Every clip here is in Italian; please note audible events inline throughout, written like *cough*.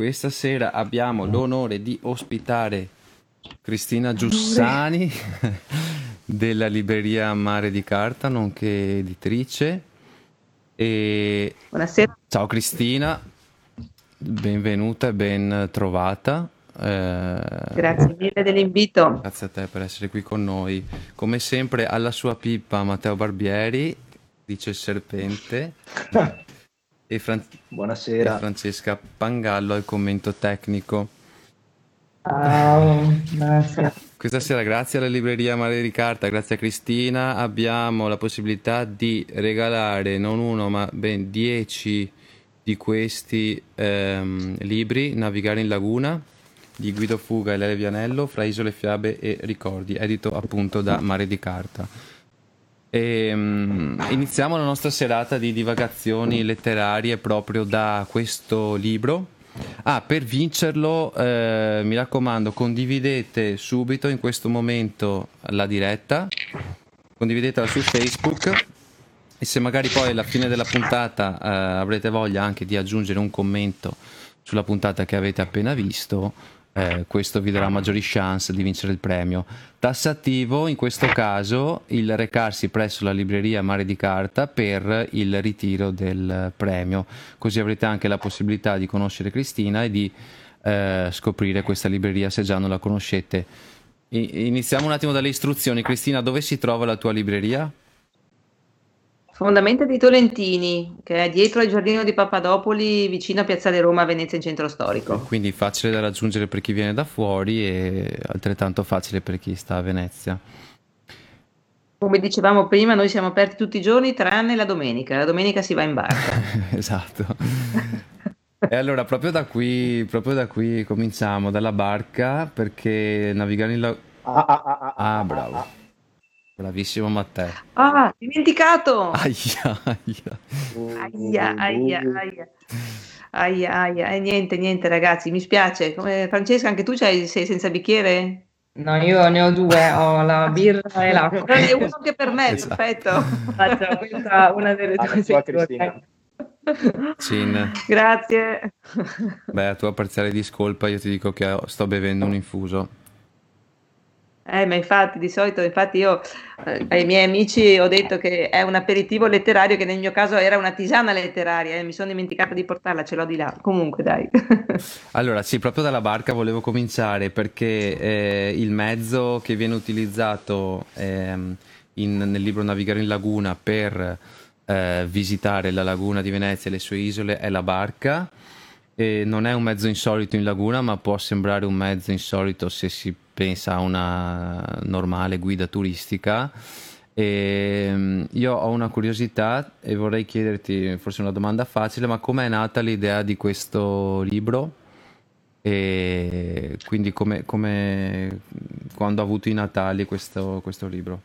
questa sera abbiamo l'onore di ospitare Cristina Giussani *laughs* della libreria Mare di Carta, nonché editrice. E... Buonasera. Ciao Cristina, benvenuta e ben trovata. Eh... Grazie mille dell'invito. Grazie a te per essere qui con noi. Come sempre alla sua pippa Matteo Barbieri, dice il serpente. *laughs* e, Fran- Buonasera. e Francesca Pangallo al commento tecnico. Ciao, grazie. Questa sera, grazie alla libreria Mare di Carta, grazie a Cristina, abbiamo la possibilità di regalare non uno ma ben dieci di questi ehm, libri, Navigare in Laguna, di Guido Fuga e Lele Vianello, fra isole, fiabe e ricordi, edito appunto da Mare di Carta. E, um, iniziamo la nostra serata di divagazioni letterarie proprio da questo libro. Ah, per vincerlo, eh, mi raccomando, condividete subito in questo momento la diretta, condividetela su Facebook e se magari poi alla fine della puntata eh, avrete voglia anche di aggiungere un commento sulla puntata che avete appena visto, eh, questo vi darà maggiori chance di vincere il premio. Tassativo in questo caso il recarsi presso la libreria Mare di Carta per il ritiro del premio, così avrete anche la possibilità di conoscere Cristina e di eh, scoprire questa libreria se già non la conoscete. Iniziamo un attimo dalle istruzioni. Cristina, dove si trova la tua libreria? Fondamenta di Tolentini, che è dietro al giardino di Papadopoli, vicino a Piazzale Roma, Venezia in centro storico. Quindi facile da raggiungere per chi viene da fuori e altrettanto facile per chi sta a Venezia. Come dicevamo prima, noi siamo aperti tutti i giorni tranne la domenica. La domenica si va in barca. *laughs* esatto. e allora proprio da qui, proprio da qui cominciamo, dalla barca, perché navigare in la... Ah, ah, ah, ah, Ah, bravo. Bravissimo Matteo. Ah, dimenticato! Aia, aia. Aia, aia, aia. Aia, aia. E niente, niente ragazzi, mi spiace. Come Francesca, anche tu c'hai, sei senza bicchiere? No, io ne ho due, ho la birra e l'acqua. *laughs* Ne è uno anche per me, Esatto. perfetto. Faccio questa una delle Ah, due tua sezioni. Cin, Grazie. beh, a tua parziale discolpa io ti dico che sto bevendo un infuso. Eh, ma infatti, di solito, infatti io eh, ai miei amici ho detto che è un aperitivo letterario, che nel mio caso era una tisana letteraria, e mi sono dimenticata di portarla, ce l'ho di là. Comunque, dai. *laughs* Allora, sì, proprio dalla barca volevo cominciare perché eh, il mezzo che viene utilizzato ehm, in- nel libro Navigare in Laguna per eh, visitare la laguna di Venezia e le sue isole è la barca. E non è un mezzo insolito in laguna, ma può sembrare un mezzo insolito se si pensa a una normale guida turistica. E, mm, io ho una curiosità e vorrei chiederti, forse una domanda facile, ma com'è nata l'idea di questo libro? E quindi come, come- quando ha avuto i Natali questo, questo libro?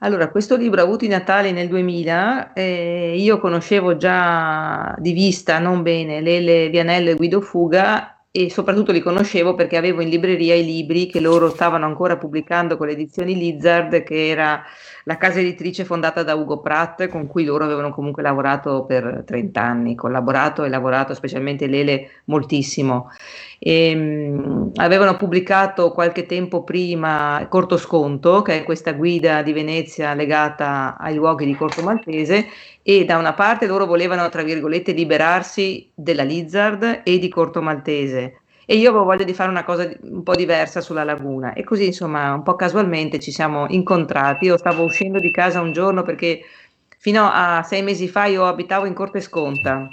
Allora, questo libro ha avuto i Natali nel 2000, eh, io conoscevo già di vista, non bene, Lele Vianello e Guido Fuga e soprattutto li conoscevo perché avevo in libreria i libri che loro stavano ancora pubblicando con le edizioni Lizard, che era la casa editrice fondata da Ugo Pratt, con cui loro avevano comunque lavorato per 30 anni, collaborato e lavorato specialmente Lele moltissimo. E, mh, avevano pubblicato qualche tempo prima Corto Sconto, che è questa guida di Venezia legata ai luoghi di Corto Maltese, e da una parte loro volevano, tra virgolette, liberarsi della Lizard e di Corto Maltese. E io avevo voglia di fare una cosa un po' diversa sulla laguna. E così, insomma, un po' casualmente ci siamo incontrati. Io stavo uscendo di casa un giorno perché fino a sei mesi fa io abitavo in Corte Sconta.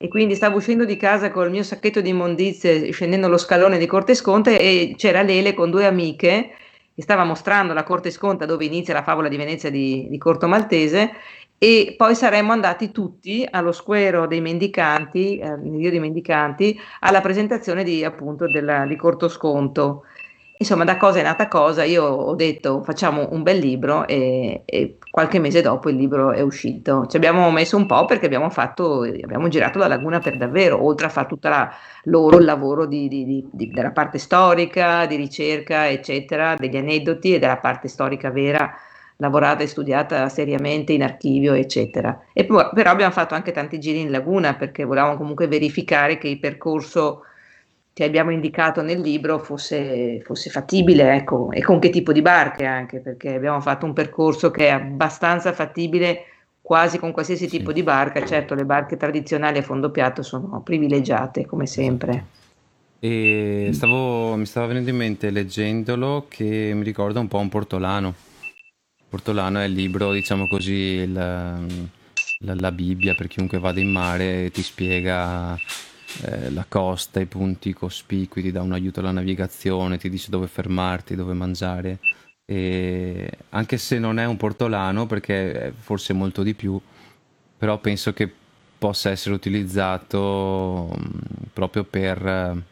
E quindi stavo uscendo di casa col mio sacchetto di immondizie, scendendo lo scalone di Corte Sconta e c'era Lele con due amiche che stava mostrando la Corte Sconta dove inizia la favola di Venezia di, di Corto Maltese e poi saremmo andati tutti allo squero dei mendicanti, eh, dei Mendicanti, alla presentazione di, appunto, della, di Corto Sconto. Insomma, da cosa è nata cosa, io ho detto facciamo un bel libro e, e qualche mese dopo il libro è uscito. Ci abbiamo messo un po' perché abbiamo fatto, abbiamo girato la laguna per davvero, oltre a fare tutta la, loro il lavoro di- di- di- della parte storica, di ricerca, eccetera, degli aneddoti e della parte storica vera lavorata e studiata seriamente in archivio, eccetera. E poi, però abbiamo fatto anche tanti giri in laguna perché volevamo comunque verificare che il percorso che abbiamo indicato nel libro fosse, fosse fattibile, ecco, e con che tipo di barche anche, perché abbiamo fatto un percorso che è abbastanza fattibile quasi con qualsiasi tipo di barca, certo le barche tradizionali a fondo piatto sono privilegiate come sempre. E stavo, mi stava venendo in mente leggendolo che mi ricorda un po' un portolano. Portolano è il libro, diciamo così, il, la, la Bibbia per chiunque vada in mare e ti spiega eh, la costa, i punti cospicui, ti dà un aiuto alla navigazione, ti dice dove fermarti, dove mangiare. E anche se non è un portolano, perché forse molto di più, però penso che possa essere utilizzato mm, proprio per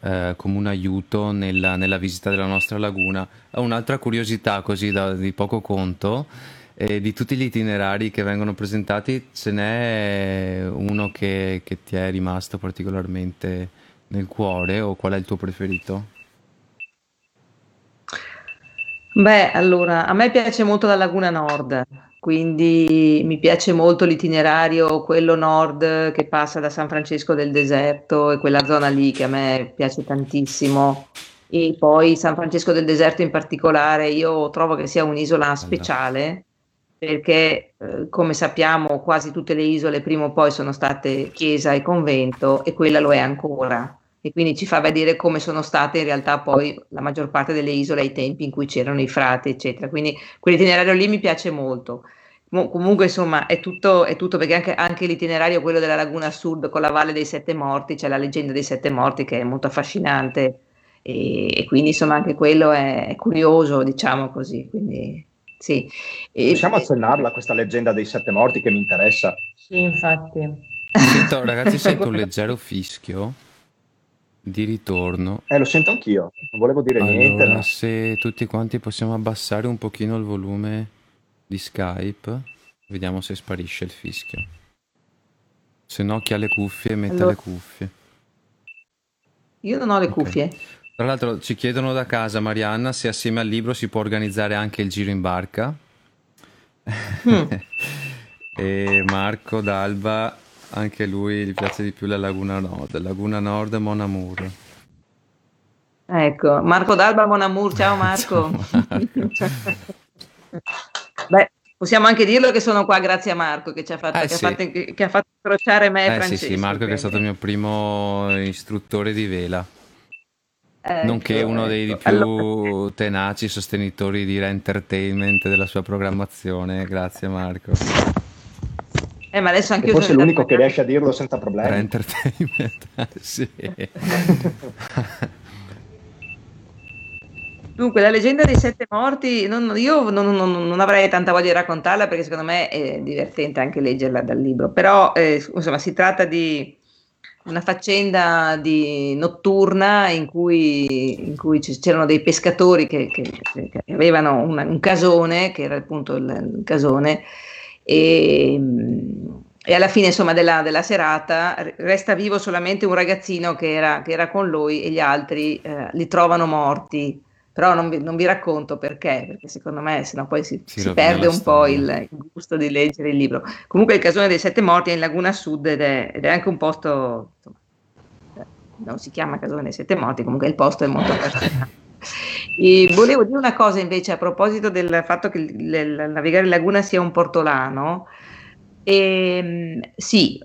eh, come un aiuto nella, nella, visita della nostra laguna. Un'altra curiosità così da, di poco conto e di tutti gli itinerari che vengono presentati, ce n'è uno che, che ti è rimasto particolarmente nel cuore o qual è il tuo preferito? Beh, allora, a me piace molto la Laguna Nord, quindi mi piace molto l'itinerario, quello nord che passa da San Francesco del Deserto e quella zona lì che a me piace tantissimo. E poi San Francesco del Deserto in particolare, io trovo che sia un'isola speciale perché eh, come sappiamo quasi tutte le isole prima o poi sono state chiesa e convento e quella lo è ancora. E quindi ci fa vedere come sono state in realtà poi la maggior parte delle isole ai tempi in cui c'erano i frati eccetera. Quindi quell'itinerario lì mi piace molto. Comunque insomma è tutto, è tutto perché anche, anche, l'itinerario quello della laguna sud con la valle dei sette morti c'è la leggenda dei sette morti che è molto affascinante. E, e quindi insomma anche quello è, è curioso diciamo così. Quindi sì. E, Possiamo accennarla questa leggenda dei sette morti che mi interessa? Sì, infatti. Sento, ragazzi, *laughs* sento un leggero fischio di ritorno. Eh, lo sento anch'io, non volevo dire allora, niente. Ma... Se tutti quanti possiamo abbassare un pochino il volume di Skype, vediamo se sparisce il fischio. Se no, chi ha le cuffie mette allora... le cuffie. Io non ho le okay. cuffie. Tra l'altro ci chiedono da casa, Marianna, se assieme al libro si può organizzare anche il giro in barca. Mm. *laughs* e Marco D'Alba, anche lui gli piace di più la Laguna Nord. Laguna Nord Mon Amour. Ecco, Marco D'Alba Mon Amour, ciao *laughs* Marco. ciao Marco. Beh, possiamo anche dirlo che sono qua grazie a Marco che ci ha fatto, eh, che sì. ha fatto, che ha fatto incrociare me e eh, Francesco. Sì, sì, Marco che è stato il mio primo istruttore di vela. Ecco, Nonché uno dei ecco. più allora... tenaci sostenitori di Entertainment della sua programmazione. Grazie Marco. Eh, ma adesso anche forse è l'unico che riesce a dirlo senza problemi. Entertainment, *laughs* sì. *laughs* Dunque, la leggenda dei sette morti, non, io non, non, non, avrei tanta voglia di raccontarla perché secondo me è divertente anche leggerla dal libro, però eh, insomma si tratta di una faccenda di, notturna in cui, in cui, c'erano dei pescatori che, che, che avevano una, un casone, che era appunto il, il casone, e, e, alla fine insomma, della, della, serata resta vivo solamente un ragazzino che era, che era con lui e gli altri eh, li trovano morti però non vi, non vi, racconto perché, perché secondo me sennò poi si, si, si perde un po' il, il, gusto di leggere il libro. Comunque il casone dei sette morti è in Laguna Sud ed è, ed è anche un posto, insomma, non si chiama casone dei sette morti, comunque il posto è molto particolare. *laughs* E volevo dire una cosa invece a proposito del fatto che il, il navigare in laguna sia un portolano. E, ehm, sì,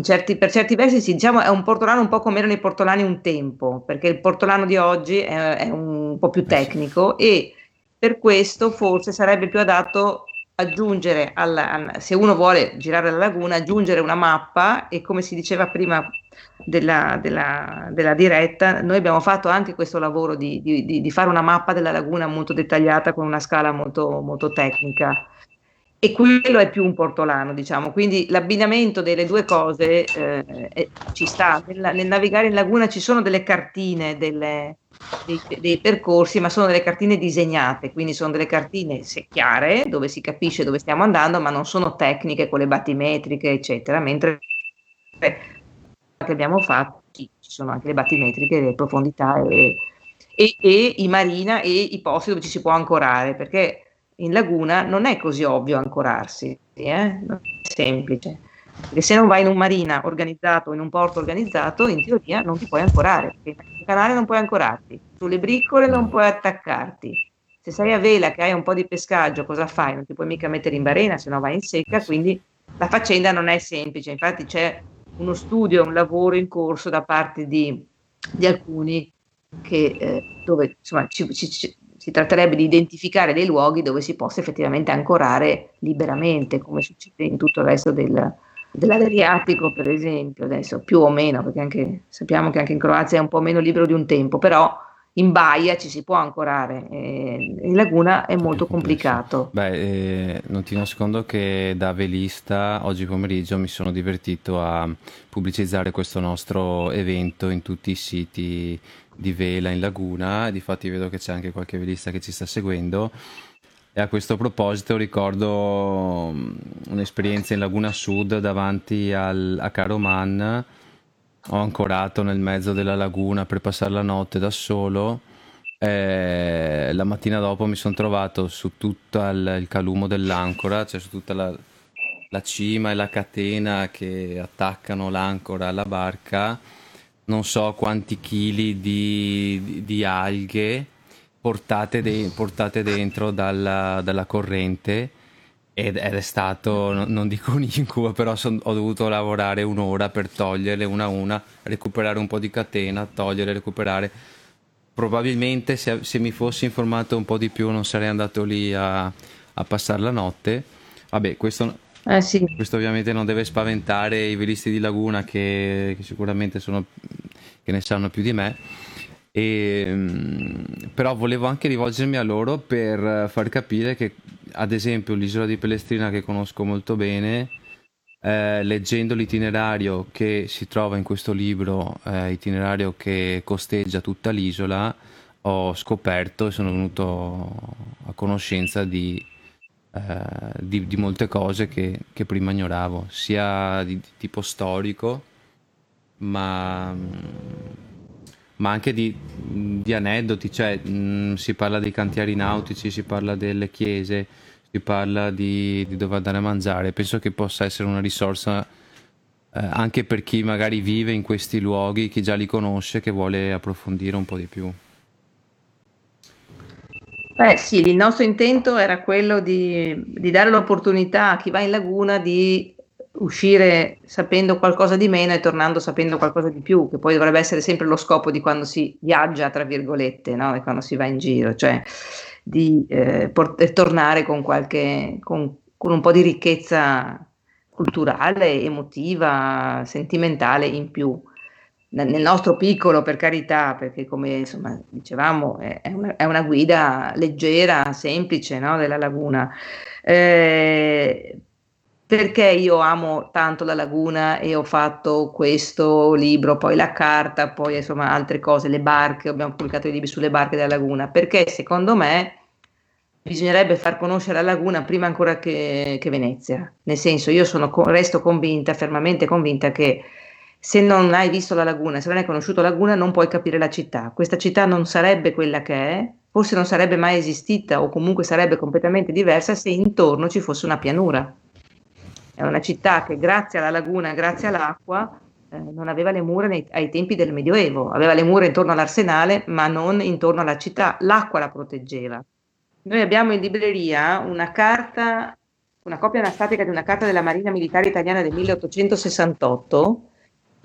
certi, per certi versi sì, diciamo è un portolano un po' come erano i portolani un tempo, perché il portolano di oggi è, è un po' più tecnico e per questo forse sarebbe più adatto aggiungere, alla, se uno vuole girare la laguna, aggiungere una mappa e come si diceva prima della, della, della diretta, noi abbiamo fatto anche questo lavoro di, di, di, fare una mappa della laguna molto dettagliata con una scala molto, molto tecnica e quello è più un portolano, diciamo. Quindi l'abbinamento delle due cose eh, ci sta. Nel, nel, navigare in laguna ci sono delle cartine, delle, dei, dei, percorsi, ma sono delle cartine disegnate, quindi sono delle cartine chiare dove si capisce dove stiamo andando, ma non sono tecniche con le battimetriche, eccetera. Mentre che abbiamo fatto ci sono anche le battimetriche, le profondità e, e, e i marina e i posti dove ci si può ancorare, perché in laguna non è così ovvio ancorarsi, eh? non è semplice. Perché se non vai in un marina organizzato in un porto organizzato, in teoria non ti puoi ancorare. Perché in canale non puoi ancorarti, sulle briccole non puoi attaccarti. Se sei a vela che hai un po' di pescaggio, cosa fai? Non ti puoi mica mettere in barena, se no vai in secca, quindi la faccenda non è semplice. Infatti c'è uno studio, un lavoro in corso da parte di, di alcuni che, eh, dove insomma, ci, ci, si tratterebbe di identificare dei luoghi dove si possa effettivamente ancorare liberamente, come succede in tutto il resto del, dell'Adriatico, per esempio, adesso più o meno, perché anche, sappiamo che anche in Croazia è un po' meno libero di un tempo, però in baia ci si può ancorare, eh, in laguna è molto complicato. Beh, eh, non ti nascondo che da velista oggi pomeriggio mi sono divertito a pubblicizzare questo nostro evento in tutti i siti di vela in laguna, difatti vedo che c'è anche qualche velista che ci sta seguendo. E a questo proposito ricordo mm, un'esperienza in Laguna Sud davanti al, a Caroman ho ancorato nel mezzo della laguna per passare la notte da solo. E la mattina dopo mi sono trovato su tutto il, il calumo dell'ancora, cioè su tutta la, la cima e la catena che attaccano l'ancora alla barca, non so quanti chili di, di, di alghe portate, de, portate dentro dalla, dalla corrente ed, ed, è stato, non dico un incubo, però son, ho dovuto lavorare un'ora per toglierle una a una, recuperare un po' di catena, togliere, recuperare. Probabilmente se, se mi fossi informato un po' di più non sarei andato lì a, a passare la notte. Vabbè, questo, eh sì. questo, ovviamente non deve spaventare i velisti di Laguna che, che sicuramente sono, che ne sanno più di me. E, ehm, però volevo anche rivolgermi a loro per far capire che ad esempio l'isola di Pellestrina che conosco molto bene, eh, leggendo l'itinerario che si trova in questo libro, eh, itinerario che costeggia tutta l'isola, ho scoperto e sono venuto a conoscenza di, di, di molte cose che, che, prima ignoravo, sia di, di tipo storico, ma ma anche di, di aneddoti, cioè mh, si parla dei cantieri nautici, si parla delle chiese, si parla di, di dove andare a mangiare. Penso che possa essere una risorsa eh, anche per chi magari vive in questi luoghi, chi già li conosce, che vuole approfondire un po' di più. Beh sì, il nostro intento era quello di, di dare l'opportunità a chi va in laguna di uscire sapendo qualcosa di meno e tornando sapendo qualcosa di più, che poi dovrebbe essere sempre lo scopo di quando si viaggia, tra virgolette, no? e quando si va in giro, cioè di eh, port- tornare con, qualche, con, con un po' di ricchezza culturale, emotiva, sentimentale in più. Nel nostro piccolo, per carità, perché come insomma, dicevamo, è una, è una guida leggera, semplice no? della laguna. Eh, perché io amo tanto la laguna e ho fatto questo libro, poi la carta, poi insomma altre cose, le barche, abbiamo pubblicato i libri sulle barche della laguna, perché secondo me bisognerebbe far conoscere la laguna prima ancora che, che Venezia, nel senso io sono, resto convinta, fermamente convinta che se non hai visto la laguna, se non hai conosciuto la laguna non puoi capire la città, questa città non sarebbe quella che è, forse non sarebbe mai esistita o comunque sarebbe completamente diversa se intorno ci fosse una pianura. È una città che grazie alla laguna, grazie all'acqua, eh, non aveva le mura nei, ai tempi del Medioevo, aveva le mura intorno all'arsenale, ma non intorno alla città, l'acqua la proteggeva. Noi abbiamo in libreria una carta, una copia anastatica di una carta della Marina Militare Italiana del 1868,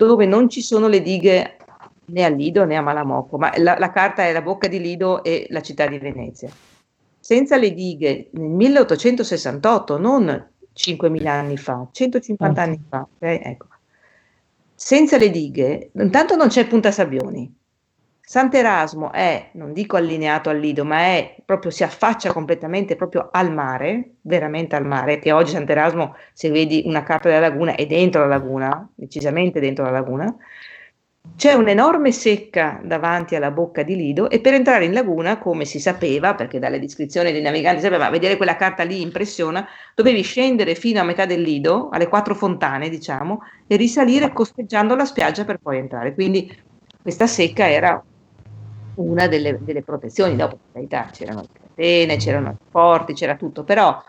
dove non ci sono le dighe né a Lido né a Malamocco, ma la, la carta è la bocca di Lido e la città di Venezia. Senza le dighe nel 1868, non 5.000 anni fa, 150 anni fa, okay? ecco. senza le dighe, intanto non c'è Punta Sabbioni. Sant'Erasmo è, non dico allineato al Lido, ma è proprio si affaccia completamente proprio al mare, veramente al mare, che oggi Sant'Erasmo, se vedi una carta della laguna, è dentro la laguna, decisamente dentro la laguna, c'è un'enorme secca davanti alla bocca di Lido e per entrare in laguna, come si sapeva, perché dalle descrizioni dei naviganti sapeva, vedere quella carta lì impressiona, dovevi scendere fino a metà del Lido, alle quattro fontane, diciamo, e risalire costeggiando la spiaggia per poi entrare. Quindi questa secca era una delle, delle protezioni, dopo per carità c'erano antenne, c'erano i porti, c'era tutto, però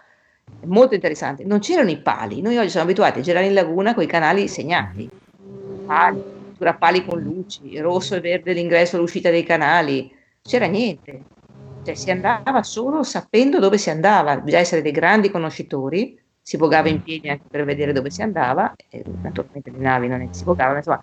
è molto interessante. Non c'erano i pali, noi oggi siamo abituati a girare in laguna con i canali segnati, pali, pali con luci, rosso e verde l'ingresso e l'uscita dei canali, c'era niente. Cioè si andava solo sapendo dove si andava, bisogna essere dei grandi conoscitori, si vogava in piedi anche per vedere dove si andava, e naturalmente le navi non si vogavano, insomma.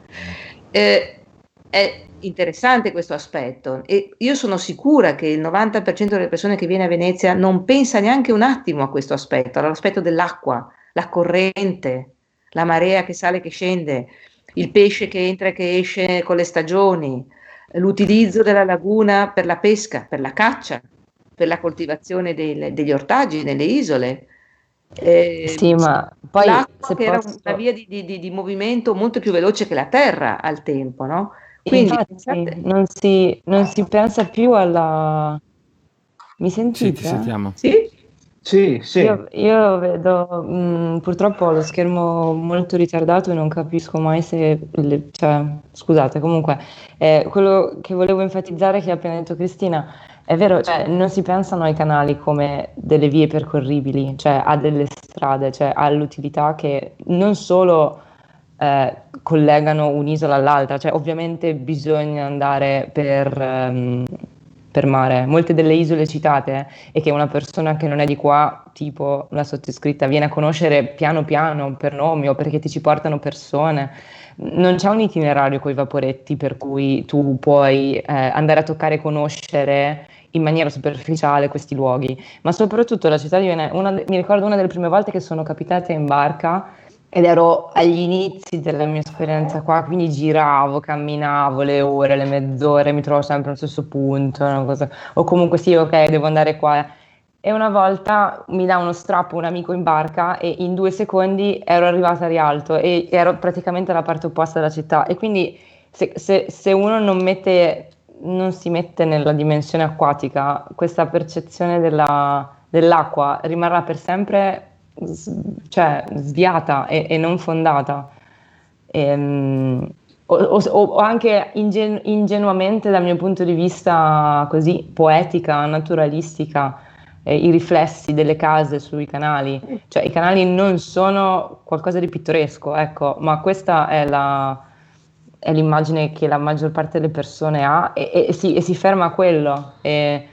Eh, è interessante questo aspetto e io sono sicura che il 90% delle persone che viene a Venezia non pensa neanche un attimo a questo aspetto, all'aspetto dell'acqua, la corrente, la marea che sale e che scende, il pesce che entra e che esce con le stagioni, l'utilizzo della laguna per la pesca, per la caccia, per la coltivazione dei, degli ortaggi nelle isole. Eh, sì, ma poi l'acqua che posso... era una via di, di, di, movimento molto più veloce che la terra al tempo, no? Quindi Infatti, non, si, non si pensa più alla... Mi sentite? Sì, ti sentiamo. Sì? Sì, sì. Io, io vedo, mh, mm, purtroppo ho lo schermo molto ritardato e non capisco mai se, le, cioè, scusate, comunque, eh, quello che volevo enfatizzare che ha appena detto Cristina, è vero, cioè, non si pensano ai canali come delle vie percorribili, cioè a delle strade, cioè all'utilità che non solo eh, collegano un'isola all'altra, cioè ovviamente bisogna andare per... Um, per mare. Molte delle isole citate e che una persona che non è di qua, tipo la sottoscritta, viene a conoscere piano piano per nomi o perché ti ci portano persone. Non c'è un itinerario con i vaporetti per cui tu puoi eh, andare a toccare e conoscere in maniera superficiale questi luoghi, ma soprattutto la città di Venezia, mi ricordo una delle prime volte che sono capitata in barca ed ero agli inizi della mia esperienza qua, quindi giravo, camminavo le ore, le mezz'ore, mi trovo sempre allo stesso punto, o comunque sì, ok, devo andare qua. E una volta mi dà uno strappo un amico in barca e in due secondi ero arrivata a Rialto e ero praticamente alla parte opposta della città. E quindi se, se, se uno non, mette, non si mette nella dimensione acquatica, questa percezione della, dell'acqua rimarrà per sempre cioè, sviata e, e, non fondata. E, ehm, o, o, anche ingen- ingenuamente dal mio punto di vista così poetica, naturalistica, eh, i riflessi delle case sui canali, cioè i canali non sono qualcosa di pittoresco, ecco, ma questa è, la, è l'immagine che la maggior parte delle persone ha e, e, si, e si, ferma a quello. E,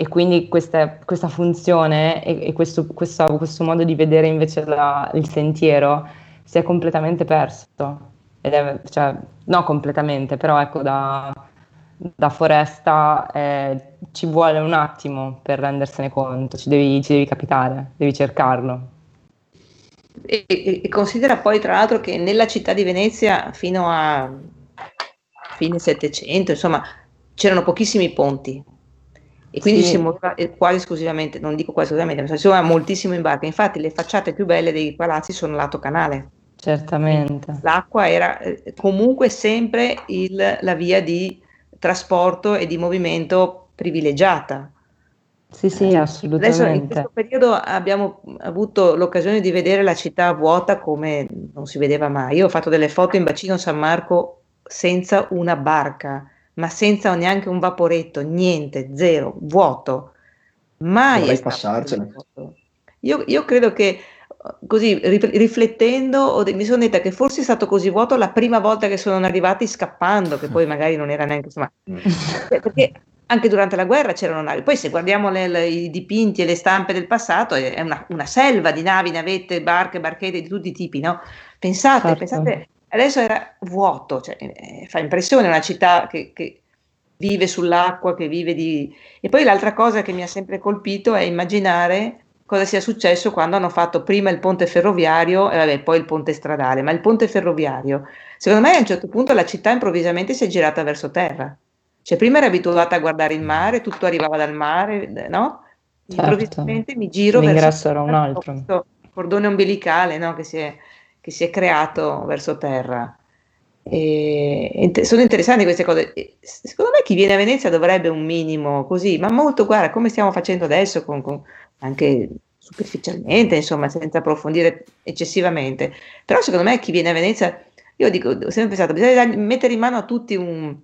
e quindi questa, questa funzione e, e questo, questo, questo, modo di vedere invece la, il sentiero si è completamente perso. È, cioè, no completamente, però ecco da, da foresta eh, ci vuole un attimo per rendersene conto, ci devi, ci devi capitare, devi cercarlo. E, e, considera poi tra l'altro che nella città di Venezia fino a fine Settecento, insomma, c'erano pochissimi ponti, e quindi sì. si muoveva eh, quasi esclusivamente, non dico quasi esclusivamente, ma si muoveva moltissimo in barca. Infatti le facciate più belle dei palazzi sono lato canale. Certamente. L'acqua era eh, comunque sempre il, la via di trasporto e di movimento privilegiata. Sì, sì, assolutamente. Adesso in questo periodo abbiamo avuto l'occasione di vedere la città vuota come non si vedeva mai. Io ho fatto delle foto in bacino San Marco senza una barca ma senza neanche un vaporetto, niente, zero, vuoto. Mai Vorrei passarcene. Io, io, credo che così riflettendo mi sono detta che forse è stato così vuoto la prima volta che sono arrivati scappando, che poi magari non era neanche insomma, eh, perché anche durante la guerra c'erano navi. Poi se guardiamo le, le, i dipinti e le stampe del passato è una, una, selva di navi, navette, barche, barchette di tutti i tipi, no? Pensate, certo. pensate Adesso era vuoto, cioè, eh, fa impressione una città che, che, vive sull'acqua, che vive di... E poi l'altra cosa che mi ha sempre colpito è immaginare cosa sia successo quando hanno fatto prima il ponte ferroviario e vabbè, poi il ponte stradale, ma il ponte ferroviario, secondo me a un certo punto la città improvvisamente si è girata verso terra. Cioè prima era abituata a guardare il mare, tutto arrivava dal mare, no? Certo. Improvvisamente mi giro L'ingresso verso un altro. Cordone ombelicale no? che si è che si è creato verso terra. E, sono interessanti queste cose. Secondo me chi viene a Venezia dovrebbe un minimo così, ma molto, guarda, come stiamo facendo adesso, con, con, anche superficialmente, insomma, senza approfondire eccessivamente. Però secondo me chi viene a Venezia, io dico, ho sempre pensato, bisogna mettere in mano a tutti un,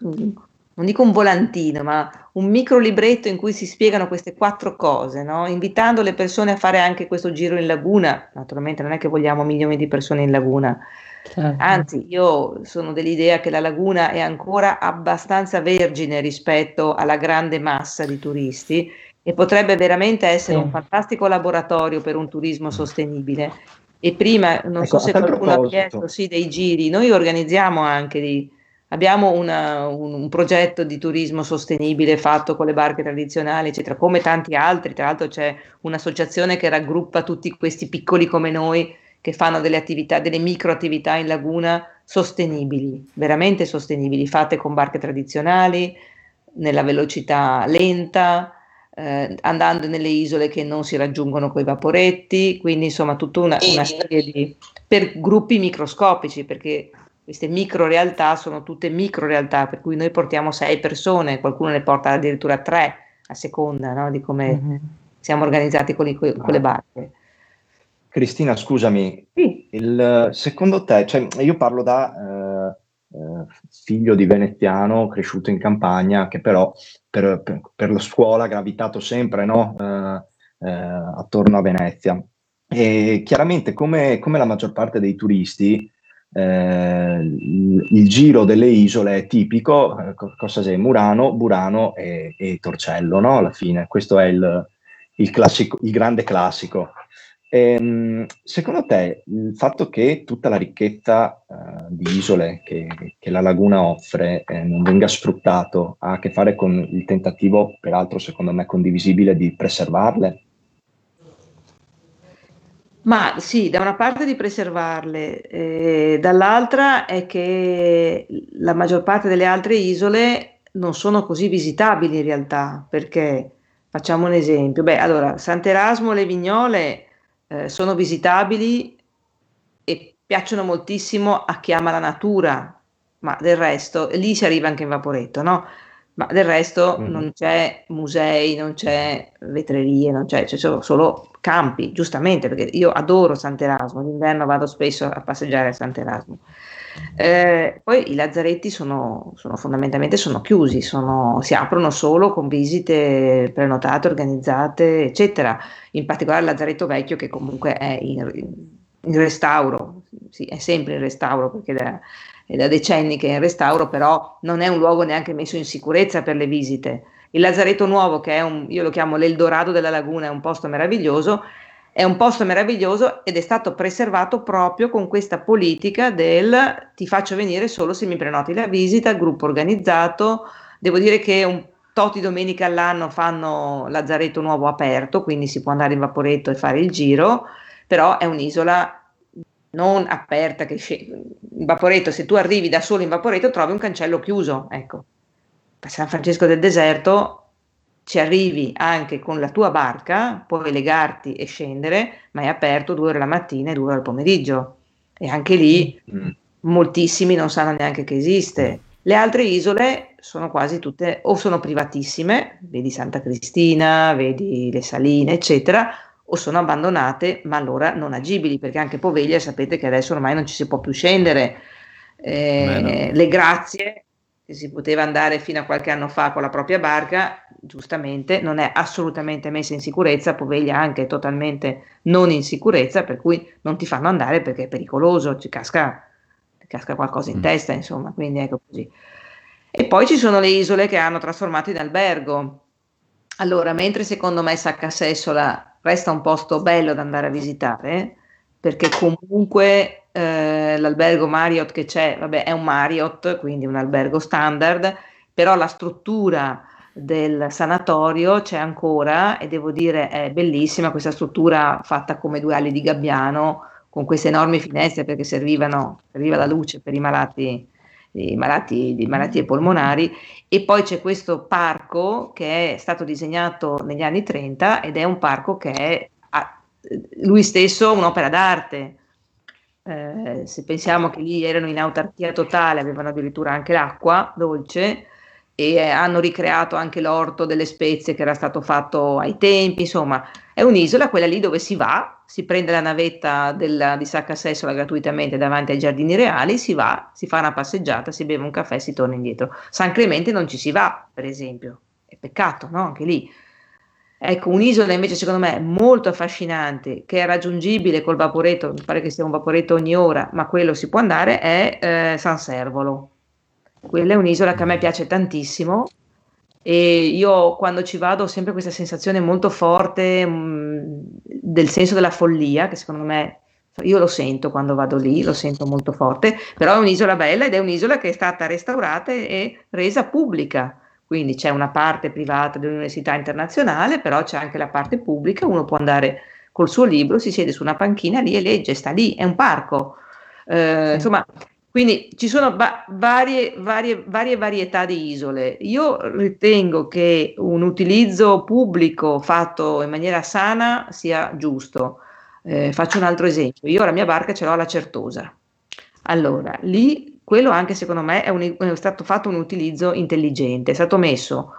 un, non dico un volantino, ma un micro libretto in cui si spiegano queste quattro cose, no? invitando le persone a fare anche questo giro in laguna. Naturalmente non è che vogliamo milioni di persone in laguna, certo. anzi io sono dell'idea che la laguna è ancora abbastanza vergine rispetto alla grande massa di turisti e potrebbe veramente essere sì. un fantastico laboratorio per un turismo sostenibile. E prima, non ecco, so se qualcuno ha chiesto, sì, dei giri, noi organizziamo anche di Abbiamo una, un, un, progetto di turismo sostenibile fatto con le barche tradizionali, eccetera, come tanti altri. Tra l'altro c'è un'associazione che raggruppa tutti questi piccoli come noi che fanno delle attività, delle micro attività in laguna sostenibili, veramente sostenibili, fatte con barche tradizionali, nella velocità lenta, eh, andando nelle isole che non si raggiungono con i vaporetti, quindi insomma tutta una, una serie di per gruppi microscopici, perché queste micro realtà sono tutte micro realtà, per cui noi portiamo sei persone, qualcuno ne porta addirittura tre a seconda no? di come mm-hmm. siamo organizzati con, i, con, le barche. Cristina, scusami, sì. il, secondo te, cioè, io parlo da eh, eh, figlio di veneziano cresciuto in campagna, che però per, per, per la scuola ha gravitato sempre no? eh, eh attorno a Venezia. E chiaramente, come, come la maggior parte dei turisti, il giro delle isole è tipico, eh, cosa c'è? Murano, Burano e, e, Torcello, no? Alla fine, questo è il, il, classico, il grande classico. E, ehm, secondo te il fatto che tutta la ricchezza uh, di isole che, che, la laguna offre eh, non venga sfruttato ha a che fare con il tentativo, peraltro secondo me condivisibile, di preservarle? Ma sì, da una parte di preservarle, eh, dall'altra è che la maggior parte delle altre isole non sono così visitabili in realtà, perché facciamo un esempio. Beh, allora, Sant'Erasmo e le Vignole eh, sono visitabili e piacciono moltissimo a chi ama la natura, ma del resto, lì si arriva anche in vaporetto, no? ma del resto mm. non c'è musei, non c'è vetrerie, non c'è, c'è solo, solo, campi, giustamente, perché io adoro Sant'Erasmo, d'inverno vado spesso a passeggiare a Sant'Erasmo. Eh, poi i lazzaretti sono, sono fondamentalmente sono chiusi, sono, si aprono solo con visite prenotate, organizzate, eccetera. In particolare il lazzaretto vecchio che comunque è in, in restauro, sì, è sempre in restauro perché da, è da decenni che è in restauro, però non è un luogo neanche messo in sicurezza per le visite. Il Lazzaretto Nuovo, che è un, io lo chiamo l'Eldorado della Laguna, è un posto meraviglioso, è un posto meraviglioso ed è stato preservato proprio con questa politica del ti faccio venire solo se mi prenoti la visita, gruppo organizzato. Devo dire che un di domenica all'anno fanno Lazzaretto Nuovo aperto, quindi si può andare in vaporetto e fare il giro, però è un'isola non aperta, che in Vaporetto, se tu arrivi da solo in Vaporetto trovi un cancello chiuso, ecco. Per San Francesco del Deserto ci arrivi anche con la tua barca, puoi legarti e scendere, ma è aperto due ore la mattina e due ore al pomeriggio. E anche lì mm. moltissimi non sanno neanche che esiste. Le altre isole sono quasi tutte o sono privatissime, vedi Santa Cristina, vedi le Saline, eccetera, o sono abbandonate, ma allora non agibili, perché anche Poveglia sapete che adesso ormai non ci si può più scendere. Eh. Le grazie, che si poteva andare fino a qualche anno fa con la propria barca, giustamente non è assolutamente messa in sicurezza, Poveglia anche totalmente non in sicurezza, per cui non ti fanno andare perché è pericoloso, ci casca, casca qualcosa in mm. testa, insomma, quindi ecco così. E poi ci sono le isole che hanno trasformato in albergo. Allora, mentre secondo me Sacca Sessola resta un posto bello da andare a visitare, perché comunque eh, l'albergo Marriott che c'è, vabbè, è un Marriott, quindi un albergo standard, però la struttura del sanatorio c'è ancora e devo dire è bellissima questa struttura fatta come due ali di gabbiano con queste enormi finestre perché servivano, serviva la luce per i malati di, malati, di malattie polmonari. E poi c'è questo parco che è stato disegnato negli anni 30 ed è un parco che è lui stesso un'opera d'arte. Eh, se pensiamo che lì erano in autarchia totale, avevano addirittura anche l'acqua dolce, e hanno ricreato anche l'orto delle spezie che era stato fatto ai tempi, insomma è un'isola, quella lì dove si va, si prende la navetta della, di Sacca Sessola gratuitamente davanti ai giardini reali, si va, si fa una passeggiata, si beve un caffè e si torna indietro. San Clemente non ci si va, per esempio, è peccato, no? Anche lì. Ecco, un'isola invece secondo me molto affascinante, che è raggiungibile col vaporetto, mi pare che sia un vaporetto ogni ora, ma quello si può andare, è eh, San Servolo. Quella è un'isola che a me piace tantissimo e io quando ci vado ho sempre questa sensazione molto forte mh, mm, del senso della follia, che secondo me io lo sento quando vado lì, lo sento molto forte, però è un'isola bella ed è un'isola che è stata restaurata e resa pubblica quindi c'è una parte privata dell'università internazionale, però c'è anche la parte pubblica, uno può andare col suo libro, si siede su una panchina lì e legge, sta lì, è un parco. Eh, insomma, quindi ci sono ba- varie, varie, varie varietà di isole. Io ritengo che un utilizzo pubblico fatto in maniera sana sia giusto. Eh, faccio un altro esempio. Io la mia barca ce l'ho alla Certosa. Allora, lì quello anche secondo me è, un, è, stato fatto un utilizzo intelligente, è stato messo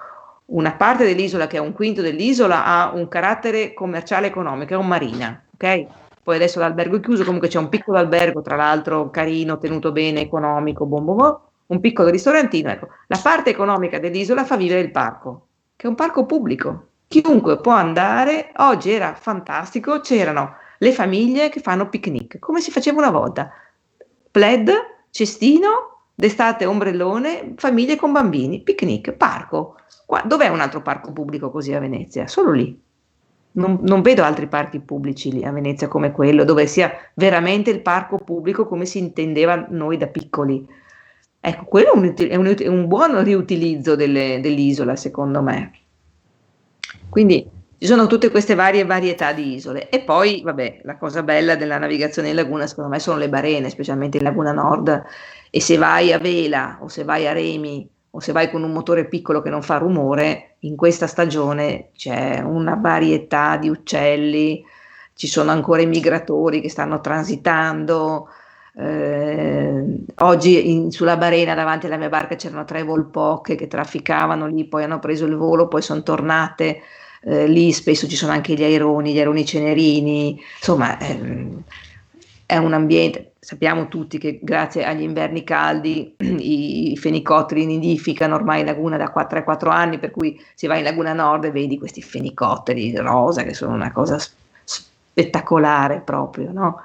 una parte dell'isola che è un quinto dell'isola ha un carattere commerciale economico, è un marina, ok? Poi adesso l'albergo è chiuso, comunque c'è un piccolo albergo, tra l'altro carino, tenuto bene, economico, bom, bom, bom un piccolo ristorantino, ecco. La parte economica dell'isola fa vivere il parco, che è un parco pubblico. Chiunque può andare, oggi era fantastico, c'erano le famiglie che fanno picnic, come si faceva una volta. Pled, cestino, d'estate ombrellone, famiglie con bambini, picnic, parco. Qua, dov'è un altro parco pubblico così a Venezia? Solo lì. Non, non, vedo altri parchi pubblici lì a Venezia come quello, dove sia veramente il parco pubblico come si intendeva noi da piccoli. Ecco, quello è un, è un, è un buon riutilizzo delle, dell'isola, secondo me. Quindi ci sono tutte queste varie varietà di isole. E poi, vabbè, la cosa bella della navigazione in laguna secondo me sono le barene, specialmente in Laguna Nord. E se vai a vela o se vai a remi o se vai con un motore piccolo che non fa rumore, in questa stagione c'è una varietà di uccelli, ci sono ancora i migratori che stanno transitando. Eh, oggi in, sulla barena davanti alla mia barca c'erano tre volpocche che trafficavano lì, poi hanno preso il volo, poi sono tornate eh, lì spesso ci sono anche gli aironi, gli aironi cenerini, insomma ehm, è un ambiente, sappiamo tutti che grazie agli inverni caldi *clears throat* i, i fenicotteri nidificano ormai in laguna da 4 a 4 anni, per cui si va in laguna nord e vedi questi fenicotteri rosa che sono una cosa spettacolare proprio, no?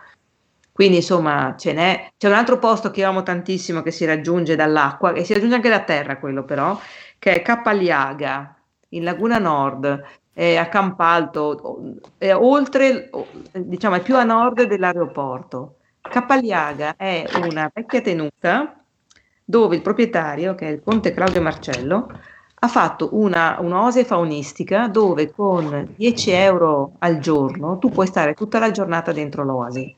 Quindi insomma ce n'è, c'è un altro posto che amo tantissimo che si raggiunge dall'acqua e si raggiunge anche da terra quello però, che è Capagliaga in Laguna Nord è a Campalto, è oltre, diciamo, è più a nord dell'aeroporto. Capagliaga è una vecchia tenuta dove il proprietario, che è il conte Claudio Marcello, ha fatto una, un'ose faunistica dove con 10 euro al giorno tu puoi stare tutta la giornata dentro l'oasi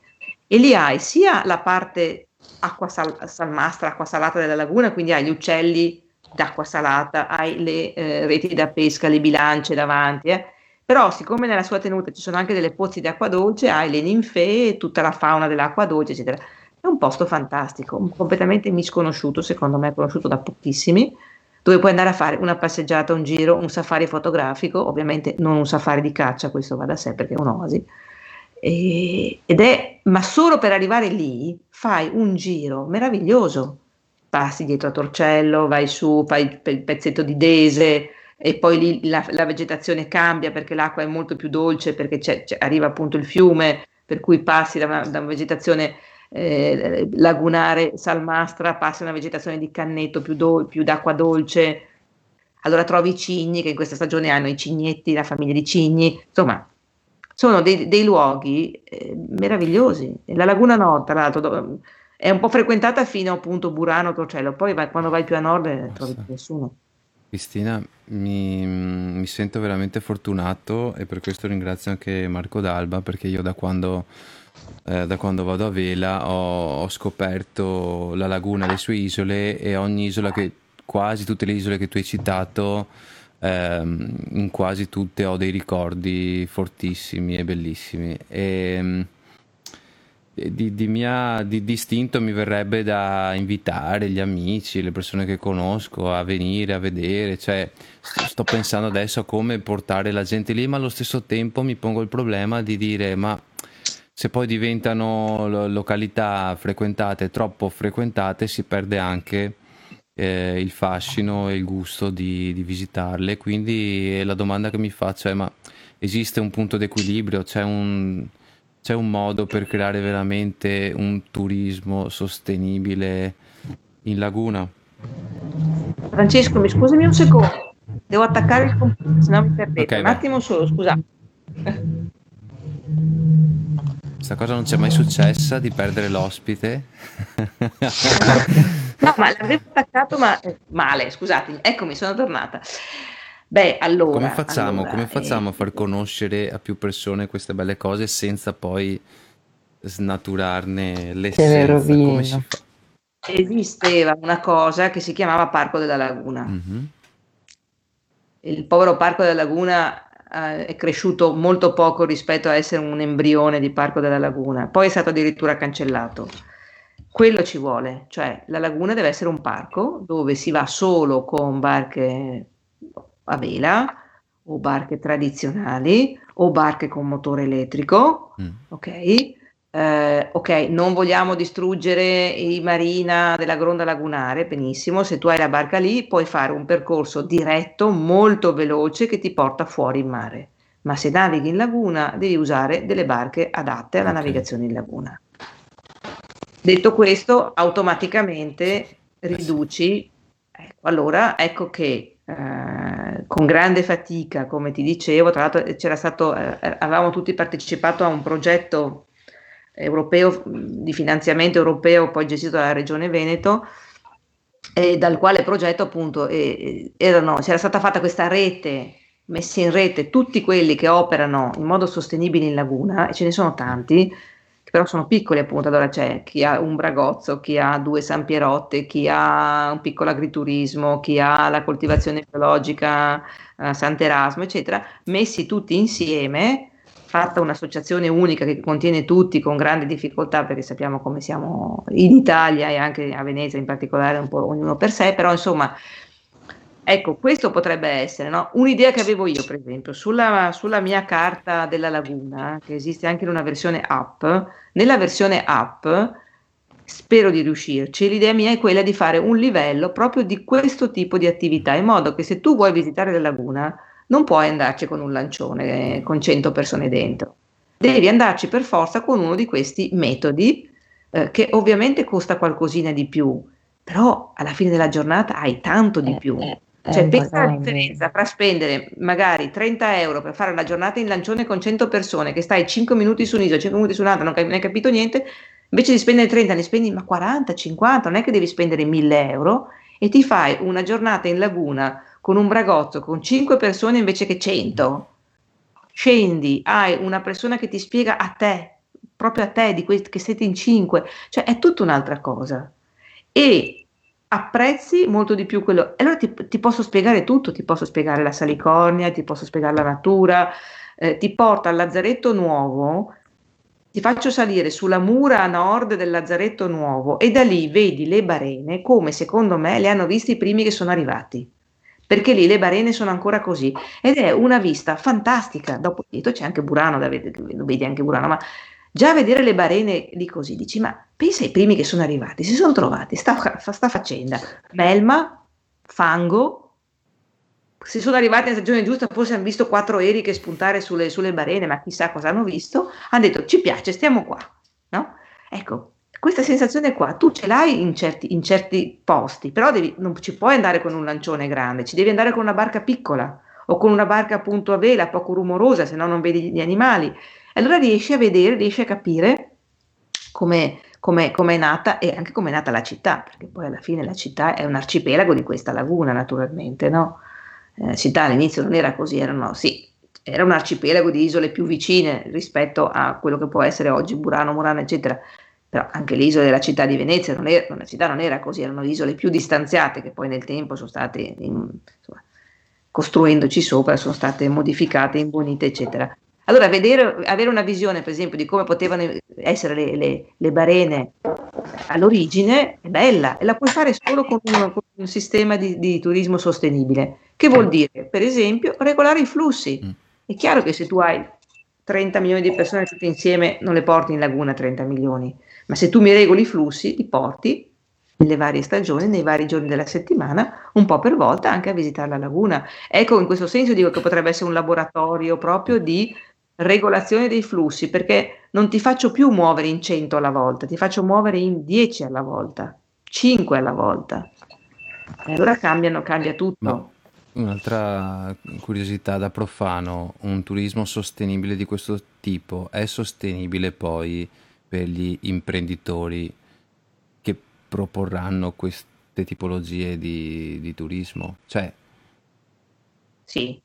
e lì hai sia la parte acqua sal- salmastra, acqua salata della laguna, quindi hai gli uccelli d'acqua salata, hai le eh, reti da pesca, le bilance davanti, eh. però siccome nella sua tenuta ci sono anche delle pozzi di acqua dolce, hai le ninfee, tutta la fauna dell'acqua dolce, eccetera. È un posto fantastico, completamente misconosciuto, secondo me conosciuto da pochissimi, dove puoi andare a fare una passeggiata, un giro, un safari fotografico, ovviamente non un safari di caccia, questo va da sé perché è un'oasi, e, ed è, ma solo per arrivare lì fai un giro meraviglioso passi dietro a Torcello, vai su, fai il pezzetto di Dese e poi lì la, la vegetazione cambia perché l'acqua è molto più dolce perché c'è, c'è, arriva appunto il fiume, per cui passi da una, da una vegetazione eh, lagunare salmastra, passi a una vegetazione di cannetto più, do, più d'acqua dolce. Allora trovi i cigni che in questa stagione hanno i cignetti, la famiglia di cigni, insomma, sono dei, dei luoghi eh, meravigliosi. La Laguna Nord, tra l'altro, do, è un po' frequentata fino appunto Burano, Torcello, poi vai, quando vai più a nord eh, trovi più nessuno. Cristina, mi, mi, sento veramente fortunato e per questo ringrazio anche Marco D'Alba perché io da quando, eh, da quando vado a vela ho, ho, scoperto la laguna, le sue isole e ogni isola che, quasi tutte le isole che tu hai citato, ehm, in quasi tutte ho dei ricordi fortissimi e bellissimi. E, di, di, mia, di distinto mi verrebbe da invitare gli amici, le persone che conosco a venire a vedere, cioè sto pensando adesso a come portare la gente lì, ma allo stesso tempo mi pongo il problema di dire ma se poi diventano località frequentate, troppo frequentate, si perde anche eh, il fascino e il gusto di, di visitarle. Quindi la domanda che mi faccio è ma esiste un punto d'equilibrio, c'è un c'è un modo per creare veramente un turismo sostenibile in laguna? Francesco, mi scusami un secondo, devo attaccare il computer, se no mi perdete. Okay, un vai. attimo solo, scusa. Questa cosa non c'è mai successa di perdere l'ospite. *laughs* no, ma l'avevo attaccato ma male, scusatemi, eccomi, sono tornata. Beh, allora, come facciamo, allora, come facciamo eh, a far conoscere a più persone queste belle cose senza poi snaturarne l'essenza? Come si fa? Esisteva una cosa che si chiamava Parco della Laguna. Mm-hmm. Il povero Parco della Laguna eh, è cresciuto molto poco rispetto a essere un embrione di Parco della Laguna, poi è stato addirittura cancellato. Quello ci vuole, cioè la laguna deve essere un parco dove si va solo con barche a vela o barche tradizionali o barche con motore elettrico, mm. ok? Eh, ok, non vogliamo distruggere i marina della gronda lagunare, benissimo, se tu hai la barca lì puoi fare un percorso diretto, molto veloce che ti porta fuori in mare, ma se navighi in laguna devi usare delle barche adatte alla okay. navigazione in laguna. Detto questo, automaticamente riduci, ecco, allora ecco che eh, con grande fatica, come ti dicevo, tra l'altro c'era stato, eh, avevamo tutti partecipato a un progetto europeo di finanziamento europeo poi gestito dalla Regione Veneto e dal quale progetto appunto eh, erano, c'era stata fatta questa rete messi in rete tutti quelli che operano in modo sostenibile in laguna, e ce ne sono tanti, però sono piccoli appunto, allora c'è chi ha un bragozzo, chi ha due Sampierotte, chi ha un piccolo agriturismo, chi ha la coltivazione biologica a Sant'Erasmo, eccetera, messi tutti insieme, fatta un'associazione unica che contiene tutti con grande difficoltà perché sappiamo come siamo in Italia e anche a Venezia in particolare un po' ognuno per sé, però insomma Ecco, questo potrebbe essere no? un'idea che avevo io, per esempio, sulla, sulla, mia carta della laguna, che esiste anche in una versione app. Nella versione app, spero di riuscirci, l'idea mia è quella di fare un livello proprio di questo tipo di attività, in modo che se tu vuoi visitare la laguna, non puoi andarci con un lancione eh, con 100 persone dentro. Devi andarci per forza con uno di questi metodi, eh, che ovviamente costa qualcosina di più, però alla fine della giornata hai tanto di più. Cioè, pensa alla differenza tra spendere magari 30 euro per fare una giornata in lancione con 100 persone, che stai 5 minuti su un'isola, 5 minuti su un'altra, non, hai capito niente, invece di spendere 30 ne spendi ma 40, 50, non è che devi spendere 1000 euro e ti fai una giornata in laguna con un bragotto con 5 persone invece che 100. Scendi, hai una persona che ti spiega a te, proprio a te, di que- che siete in 5, cioè è tutta un'altra cosa. E apprezzi molto di più quello. E allora ti, ti, posso spiegare tutto, ti posso spiegare la salicornia, ti posso spiegare la natura, eh, ti porto al lazzaretto nuovo, ti faccio salire sulla mura a nord del lazzaretto nuovo e da lì vedi le barene come secondo me le hanno viste i primi che sono arrivati. Perché lì le barene sono ancora così ed è una vista fantastica. Dopo dietro c'è anche Burano, da vedi anche Burano, ma Già vedere le barene di così, dici, ma pensa ai primi che sono arrivati, si sono trovati, sta, sta faccenda, melma, fango, si sono arrivati nella stagione giusta, forse hanno visto quattro eriche spuntare sulle, sulle barene, ma chissà cosa hanno visto, hanno detto ci piace, stiamo qua, no? Ecco, questa sensazione qua tu ce l'hai in certi, in certi posti, però devi, non ci puoi andare con un lancione grande, ci devi andare con una barca piccola o con una barca appunto a vela, poco rumorosa, se no non vedi gli animali allora riesci a vedere, riesci a capire come come è nata e anche come è nata la città, perché poi alla fine la città è un arcipelago di questa laguna, naturalmente, no? Eh, la città all'inizio non era così, erano, sì, era un arcipelago di isole più vicine rispetto a quello che può essere oggi Burano, Murano, eccetera. Però anche le isole della città di Venezia, non era, la città non era così, erano isole più distanziate che poi nel tempo sono state, in, insomma, costruendoci sopra, sono state modificate, imbonite, eccetera. Allora, vedere, avere una visione, per esempio, di come potevano essere le, le, le barene all'origine è bella e la puoi fare solo con un, con un sistema di, di, turismo sostenibile. Che vuol dire, per esempio, regolare i flussi. Mm. È chiaro che se tu hai 30 milioni di persone tutte insieme, non le porti in laguna 30 milioni, ma se tu mi regoli i flussi, li porti nelle varie stagioni, nei vari giorni della settimana, un po' per volta anche a visitare la laguna. Ecco, in questo senso dico che potrebbe essere un laboratorio proprio di regolazione dei flussi, perché non ti faccio più muovere in 100 alla volta, ti faccio muovere in 10 alla volta, 5 alla volta. E allora cambiano, cambia tutto. Ma un'altra curiosità da profano, un turismo sostenibile di questo tipo è sostenibile poi per gli imprenditori che proporranno queste tipologie di, di turismo? Cioè, sì,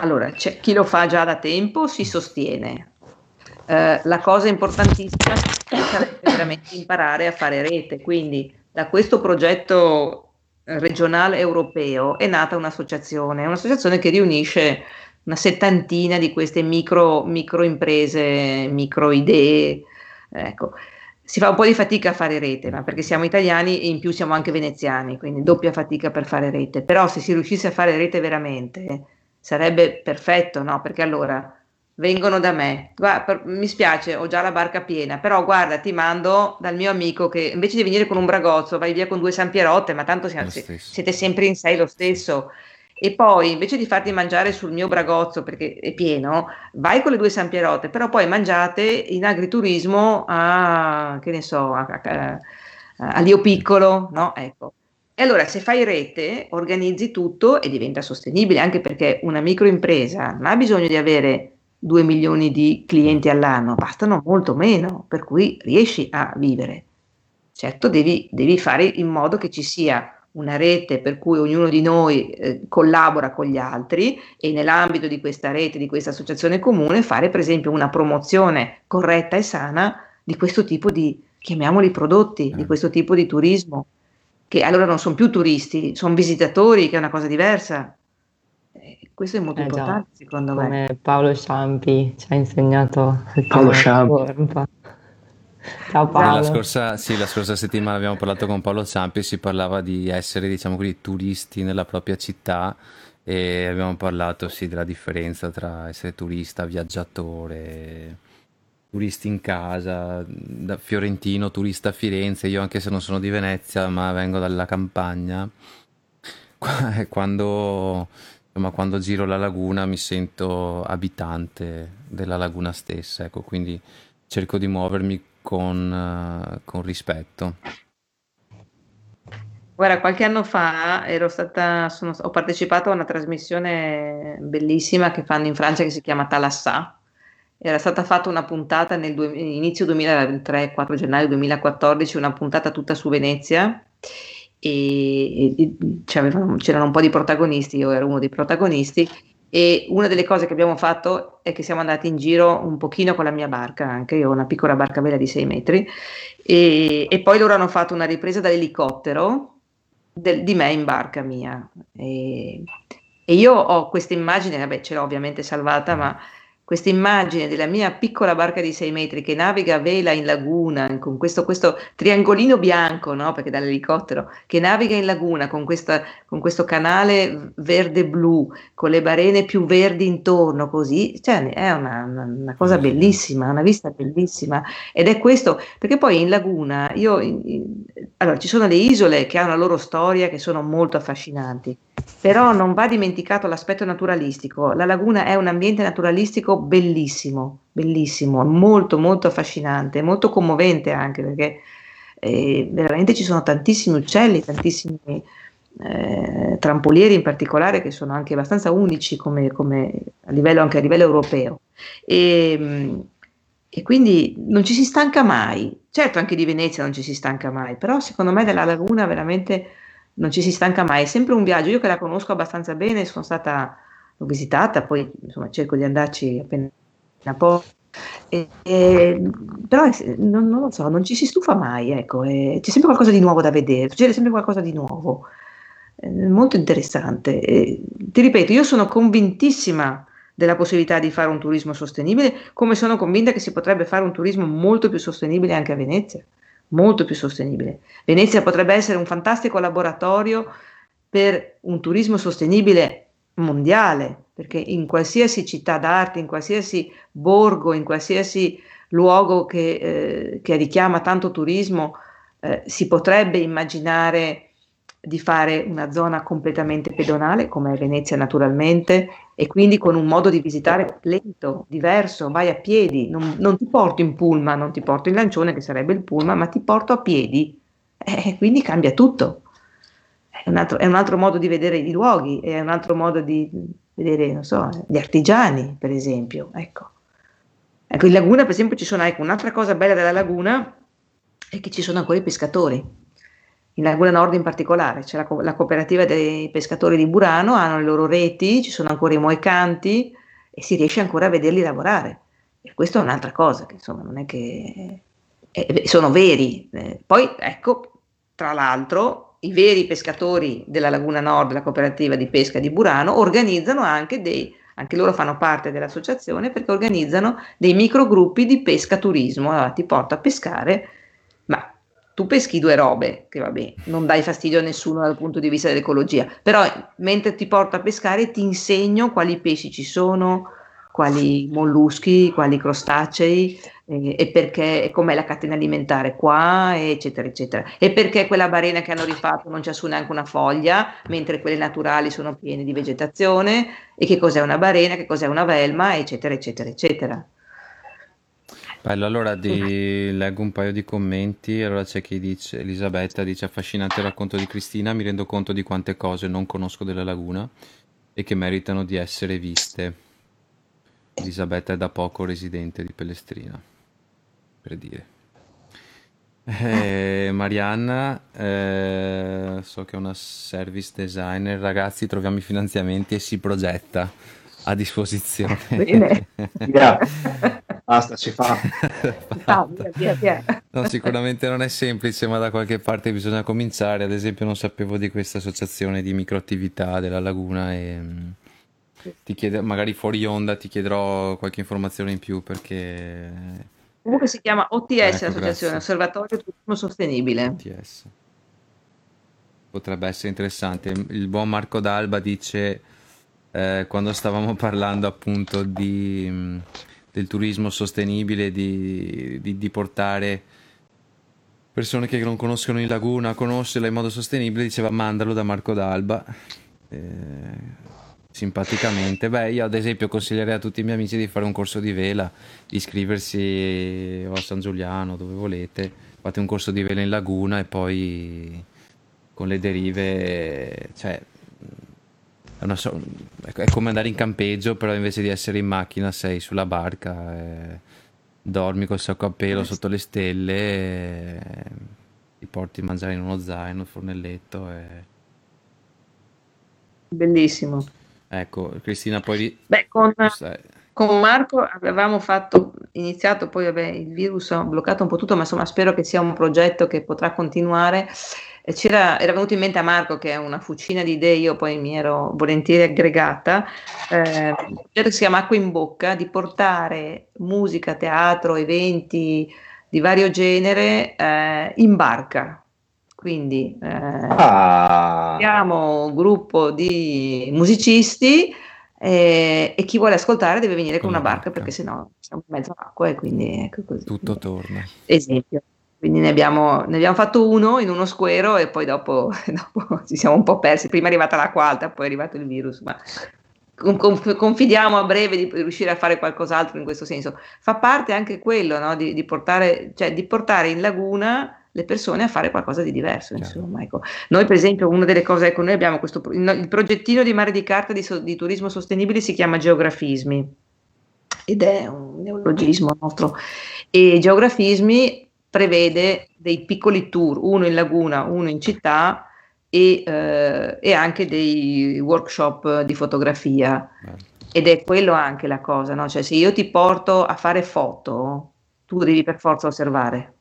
allora, c'è chi lo fa già da tempo, si sostiene. Eh, la cosa importantissima è veramente imparare a fare rete, quindi da questo progetto regionale europeo è nata un'associazione, un'associazione che riunisce una settantina di queste micro, micro imprese, micro idee. Ecco. Si fa un po' di fatica a fare rete, ma perché siamo italiani e in più siamo anche veneziani, quindi doppia fatica per fare rete. Però se si riuscisse a fare rete veramente, sarebbe perfetto, no? Perché allora vengono da me, guarda, per, mi spiace, ho già la barca piena, però guarda, ti mando dal mio amico che invece di venire con un bragozzo vai via con due sampierotte, ma tanto siamo, siete sempre in sei lo stesso. E poi invece di farti mangiare sul mio bragozzo perché è pieno, vai con le due sampierotte, però poi mangiate in agriturismo a, che ne so, a, a, a, a Lio Piccolo, no? Ecco. E allora se fai rete, organizzi tutto e diventa sostenibile, anche perché una microimpresa non ha bisogno di avere 2 milioni di clienti all'anno, bastano molto meno, per cui riesci a vivere. Certo, devi, devi fare in modo che ci sia una rete per cui ognuno di noi eh, collabora con gli altri e nell'ambito di questa rete, di questa associazione comune, fare per esempio una promozione corretta e sana di questo tipo di, chiamiamoli prodotti, di eh. questo tipo di turismo che allora non sono più turisti, sono visitatori, che è una cosa diversa. Eh, questo è molto eh importante, già, secondo come me. Come Paolo Ciampi ci ha insegnato. Paolo Ciampi. Ciao Paolo. La scorsa, sì, la scorsa settimana abbiamo parlato con Paolo Ciampi e si parlava di essere, diciamo così, turisti nella propria città e abbiamo parlato, sì, della differenza tra essere turista, viaggiatore turisti in casa, da fiorentino, turista a Firenze, io anche se non sono di Venezia, ma vengo dalla campagna, quando, insomma, quando giro la laguna mi sento abitante della laguna stessa, ecco, quindi cerco di muovermi con, con rispetto. Guarda, qualche anno fa stata, sono, ho partecipato a una trasmissione bellissima che fanno in Francia che si chiama Talassà, era stata fatta una puntata nel due, inizio 2003, 4 gennaio 2014, una puntata tutta su Venezia e, e c'erano un po' di protagonisti, io ero uno dei protagonisti e una delle cose che abbiamo fatto è che siamo andati in giro un pochino con la mia barca, anche io ho una piccola barca vela di 6 metri e, e poi loro hanno fatto una ripresa dall'elicottero del, di me in barca mia e, e io ho questa immagine, vabbè ce l'ho ovviamente salvata, ma questa immagine della mia piccola barca di 6 metri che naviga a vela in laguna con questo, questo triangolino bianco, no? perché dall'elicottero, che naviga in laguna con, questa, con questo canale verde-blu, con le barene più verdi intorno, così, cioè è una, una, cosa bellissima, una vista bellissima. Ed è questo, perché poi in laguna, io, in, in, allora ci sono le isole che hanno la loro storia, che sono molto affascinanti però non va dimenticato l'aspetto naturalistico. La laguna è un ambiente naturalistico bellissimo, bellissimo, molto molto affascinante, molto commovente anche perché eh, veramente ci sono tantissimi uccelli, tantissimi eh, trampolieri in particolare che sono anche abbastanza unici come, come a livello, anche a livello europeo. E, e quindi non ci si stanca mai. Certo, anche di Venezia non ci si stanca mai, però secondo me della laguna veramente non ci si stanca mai, è sempre un viaggio. Io che la conosco abbastanza bene, sono stata, l'ho visitata, poi insomma cerco di andarci appena po'. E, e, però non, non, lo so, non ci si stufa mai, ecco, e, c'è sempre qualcosa di nuovo da vedere, succede sempre qualcosa di nuovo, è molto interessante. Ti ripeto, io sono convintissima della possibilità di fare un turismo sostenibile, come sono convinta che si potrebbe fare un turismo molto più sostenibile anche a Venezia, molto più sostenibile. Venezia potrebbe essere un fantastico laboratorio per un turismo sostenibile mondiale, perché in qualsiasi città d'arte, in qualsiasi borgo, in qualsiasi luogo che, eh, che richiama tanto turismo, eh, si potrebbe immaginare di fare una zona completamente pedonale, come è Venezia naturalmente, e quindi con un modo di visitare lento, diverso, vai a piedi, non, non ti porto in pullman, non ti porto in lancione, che sarebbe il pullman, ma ti porto a piedi, eh, quindi cambia tutto. È un, altro, è un, altro, modo di vedere i luoghi, è un altro modo di vedere, non so, gli artigiani, per esempio. Ecco. ecco, in Laguna, per esempio, ci sono, ecco, un'altra cosa bella della Laguna è che ci sono ancora i pescatori in Laguna Nord in particolare, c'è la, la, cooperativa dei pescatori di Burano, hanno le loro reti, ci sono ancora i moicanti e si riesce ancora a vederli lavorare. E questa è un'altra cosa, che insomma non è che eh, sono veri. Eh, poi ecco, tra l'altro, i veri pescatori della Laguna Nord, la cooperativa di pesca di Burano, organizzano anche dei, anche loro fanno parte dell'associazione perché organizzano dei microgruppi di pesca turismo, allora ti porta a pescare, tu peschi due robe, che vabbè, non dai fastidio a nessuno dal punto di vista dell'ecologia, però mentre ti porto a pescare ti insegno quali pesci ci sono, quali molluschi, quali crostacei eh, e perché e com'è la catena alimentare qua, eccetera, eccetera. E perché quella barena che hanno rifatto non c'è su neanche una foglia, mentre quelle naturali sono piene di vegetazione, e che cos'è una barena, che cos'è una velma, eccetera, eccetera, eccetera. Bello, allora di... leggo un paio di commenti. Allora c'è chi dice, Elisabetta dice affascinante il racconto di Cristina, mi rendo conto di quante cose non conosco della laguna e che meritano di essere viste. Elisabetta è da poco residente di Pellestrina, per dire. Eh, Marianna, eh, so che è una service designer, ragazzi troviamo i finanziamenti e si progetta a disposizione. Bene. *laughs* yeah. Basta, si fa. *laughs* ah, via, via, via. No, sicuramente non è semplice, ma da qualche parte bisogna cominciare. Ad esempio, non sapevo di questa associazione di microattività della laguna e mm, ti chiede, magari fuori onda ti chiederò qualche informazione in più perché... Comunque si chiama OTS ecco, l'associazione, grazie. Osservatorio Turismo Sostenibile. OTS. Potrebbe essere interessante. Il buon Marco D'Alba dice, eh, quando stavamo parlando appunto di mm, del turismo sostenibile, di, di, di, portare persone che non conoscono il laguna a conoscerla in modo sostenibile, diceva mandalo da Marco D'Alba. Eh, simpaticamente. Beh, io ad esempio consiglierei a tutti i miei amici di fare un corso di vela, di iscriversi a San Giuliano, dove volete, fate un corso di vela in laguna e poi con le derive, cioè so- è come andare in campeggio, però invece di essere in macchina sei sulla barca, e dormi col sacco a pelo sotto le stelle, e ti porti a mangiare in uno zaino, il fornelletto. E... Bellissimo. Ecco, Cristina, poi... Beh, con, con Marco avevamo fatto, iniziato, poi vabbè, il virus ha bloccato un po' tutto, ma insomma spero che sia un progetto che potrà continuare c'era, era venuto in mente a Marco che è una fucina di idee, io poi mi ero volentieri aggregata, eh, che si chiama Acqua in Bocca, di portare musica, teatro, eventi di vario genere eh, in barca. Quindi eh, ah. abbiamo un gruppo di musicisti eh, e chi vuole ascoltare deve venire con una barca perché sennò siamo in mezzo all'acqua e quindi ecco così. Tutto torna. Esempio. Quindi ne abbiamo, ne abbiamo, fatto uno in uno squero e poi dopo, *laughs* dopo, ci siamo un po' persi. Prima è arrivata l'acqua alta, poi è arrivato il virus, ma confidiamo a breve di riuscire a fare qualcos'altro in questo senso. Fa parte anche quello no? di, di, portare, cioè, di, portare, in laguna le persone a fare qualcosa di diverso. Insomma, ecco. Noi, per esempio, una delle cose, ecco, noi abbiamo questo il progettino di mare di carta di, di turismo sostenibile si chiama Geografismi ed è un neologismo nostro. E Geografismi prevede dei piccoli tour, uno in laguna, uno in città e, eh, e anche dei workshop di fotografia. Ed è quello anche la cosa, no? Cioè se io ti porto a fare foto, tu devi per forza osservare.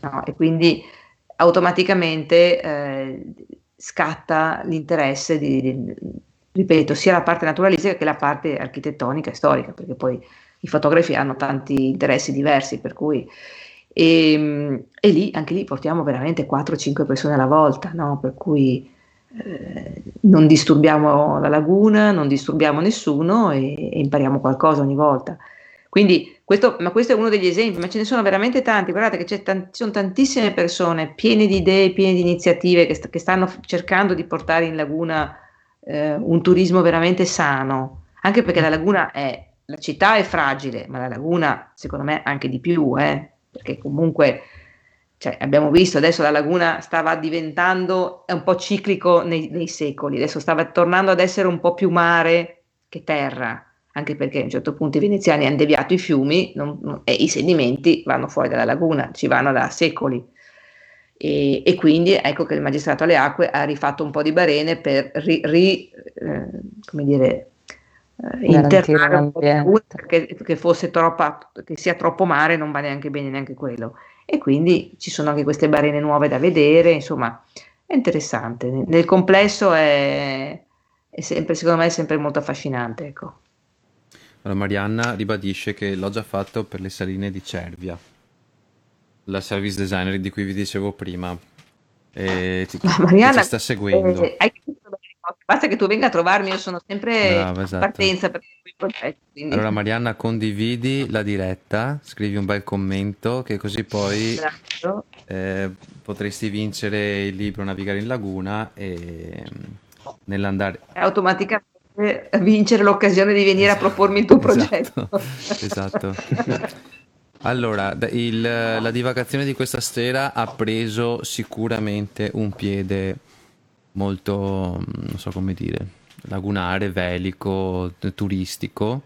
No? E quindi automaticamente eh, scatta l'interesse di, di, ripeto, sia la parte naturalistica che la parte architettonica e storica, perché poi i fotografi hanno tanti interessi diversi, per cui e, ehm, e lì, anche lì portiamo veramente 4-5 persone alla volta, no? per cui eh, non disturbiamo la laguna, non disturbiamo nessuno e, e impariamo qualcosa ogni volta. Quindi questo, ma questo è uno degli esempi, ma ce ne sono veramente tanti. Guardate che ci sono tantissime persone piene di idee, piene di iniziative che, st- che stanno cercando di portare in laguna eh, un turismo veramente sano, anche perché la laguna è, la città è fragile, ma la laguna secondo me anche di più, eh, perché comunque cioè, abbiamo visto adesso la laguna stava diventando un po' ciclico nei, nei, secoli, adesso stava tornando ad essere un po' più mare che terra, anche perché a un certo punto i veneziani hanno deviato i fiumi non, non, e i sedimenti vanno fuori dalla laguna, ci vanno da secoli. E, e, quindi ecco che il magistrato alle acque ha rifatto un po' di barene per ri, ri, eh, dire, eh, internare un po' che, che, fosse troppa, che sia troppo mare non va neanche bene neanche quello e quindi ci sono anche queste barene nuove da vedere, insomma è interessante, nel complesso è, è sempre, secondo me è sempre molto affascinante. Ecco. Allora, Marianna ribadisce che l'ho già fatto per le saline di Cervia, la service designer di cui vi dicevo prima. E ti, Marianna, ti sta seguendo. Eh, hai Basta che tu venga a trovarmi, io sono sempre Brava, esatto. partenza per progetti. Quindi. Allora Marianna, condividi la diretta, scrivi un bel commento che così poi eh, potresti vincere il libro Navigare in Laguna e mm, nell'andare... Automaticamente vincere l'occasione di venire esatto, a propormi il tuo progetto. Esatto. *laughs* esatto. Allora, il, la divagazione di questa sera ha preso sicuramente un piede molto, non so come dire, lagunare, velico, turistico.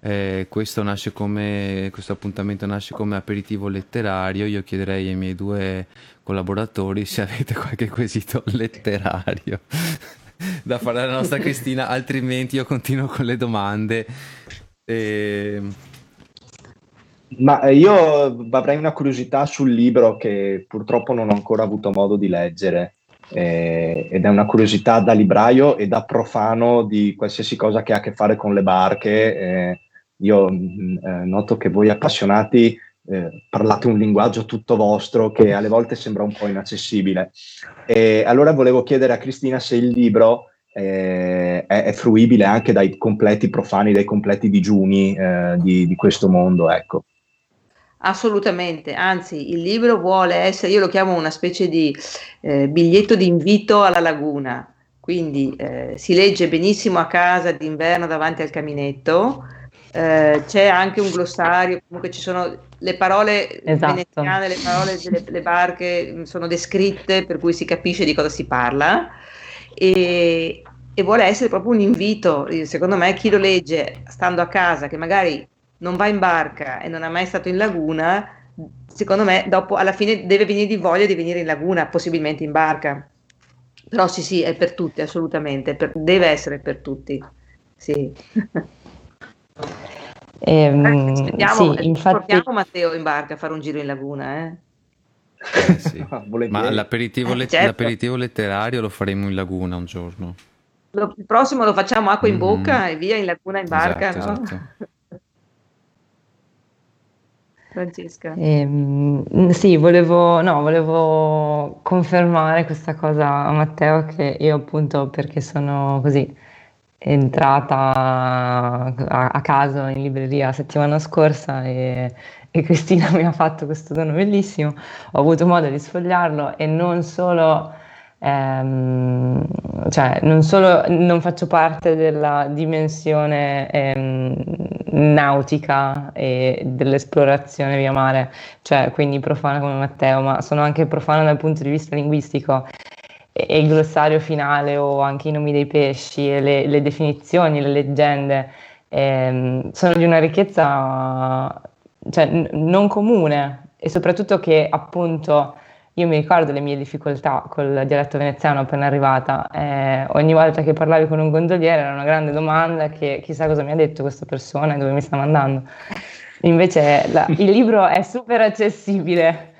Eh, questo, nasce come, questo appuntamento nasce come aperitivo letterario. Io chiederei ai miei due collaboratori se avete qualche quesito letterario *laughs* da fare alla nostra Cristina, altrimenti io continuo con le domande. E... Ma io avrei una curiosità sul libro che purtroppo non ho ancora avuto modo di leggere eh, ed è una curiosità da libraio e da profano di qualsiasi cosa che ha a che fare con le barche. Eh, io mh, mm, eh, noto che voi appassionati eh, parlate un linguaggio tutto vostro che alle volte sembra un po' inaccessibile. E allora volevo chiedere a Cristina se il libro eh, è, è, fruibile anche dai completi profani, dai completi digiuni eh, di, di questo mondo. Ecco. Assolutamente, anzi il libro vuole essere, io lo chiamo una specie di eh, biglietto di invito alla laguna, quindi eh, si legge benissimo a casa d'inverno davanti al caminetto, eh, c'è anche un glossario, comunque ci sono le parole esatto. veneziane, le parole delle barche mm, sono descritte per cui si capisce di cosa si parla. E, e vuole essere proprio un invito, secondo me chi lo legge stando a casa, che magari non va in barca e non è mai stato in laguna, secondo me dopo alla fine deve venire di voglia di venire in laguna, possibilmente in barca. Però sì, sì, è per tutti, assolutamente, per, deve essere per tutti. Sì. *laughs* Ehm, aspettiamo, sì, infatti... portiamo Matteo in barca a fare un giro in laguna, eh? Eh sì. *laughs* Ma l'aperitivo, let- certo. l'aperitivo, letterario lo faremo in laguna un giorno. il prossimo lo facciamo acqua in bocca mm. e via in laguna in barca. Esatto, no? esatto. *laughs* Francesca. Ehm, sì, volevo, no, volevo confermare questa cosa a Matteo che io appunto perché sono così entrata a, a caso in libreria settimana scorsa e, e Cristina *laughs* mi ha fatto questo dono bellissimo, ho avuto modo di sfogliarlo e non solo ehm, cioè non solo non faccio parte della dimensione ehm, nautica e dell'esplorazione via mare, cioè quindi profana come Matteo, ma sono anche profana dal punto di vista linguistico e, il glossario finale o anche i nomi dei pesci e le, le definizioni, le leggende ehm, sono di una ricchezza cioè, n- non comune e soprattutto che appunto io mi ricordo le mie difficoltà col dialetto veneziano appena arrivata. Eh, ogni volta che parlavi con un gondoliere era una grande domanda che chissà cosa mi ha detto questa persona e dove mi sta mandando. Invece la, il libro è super accessibile,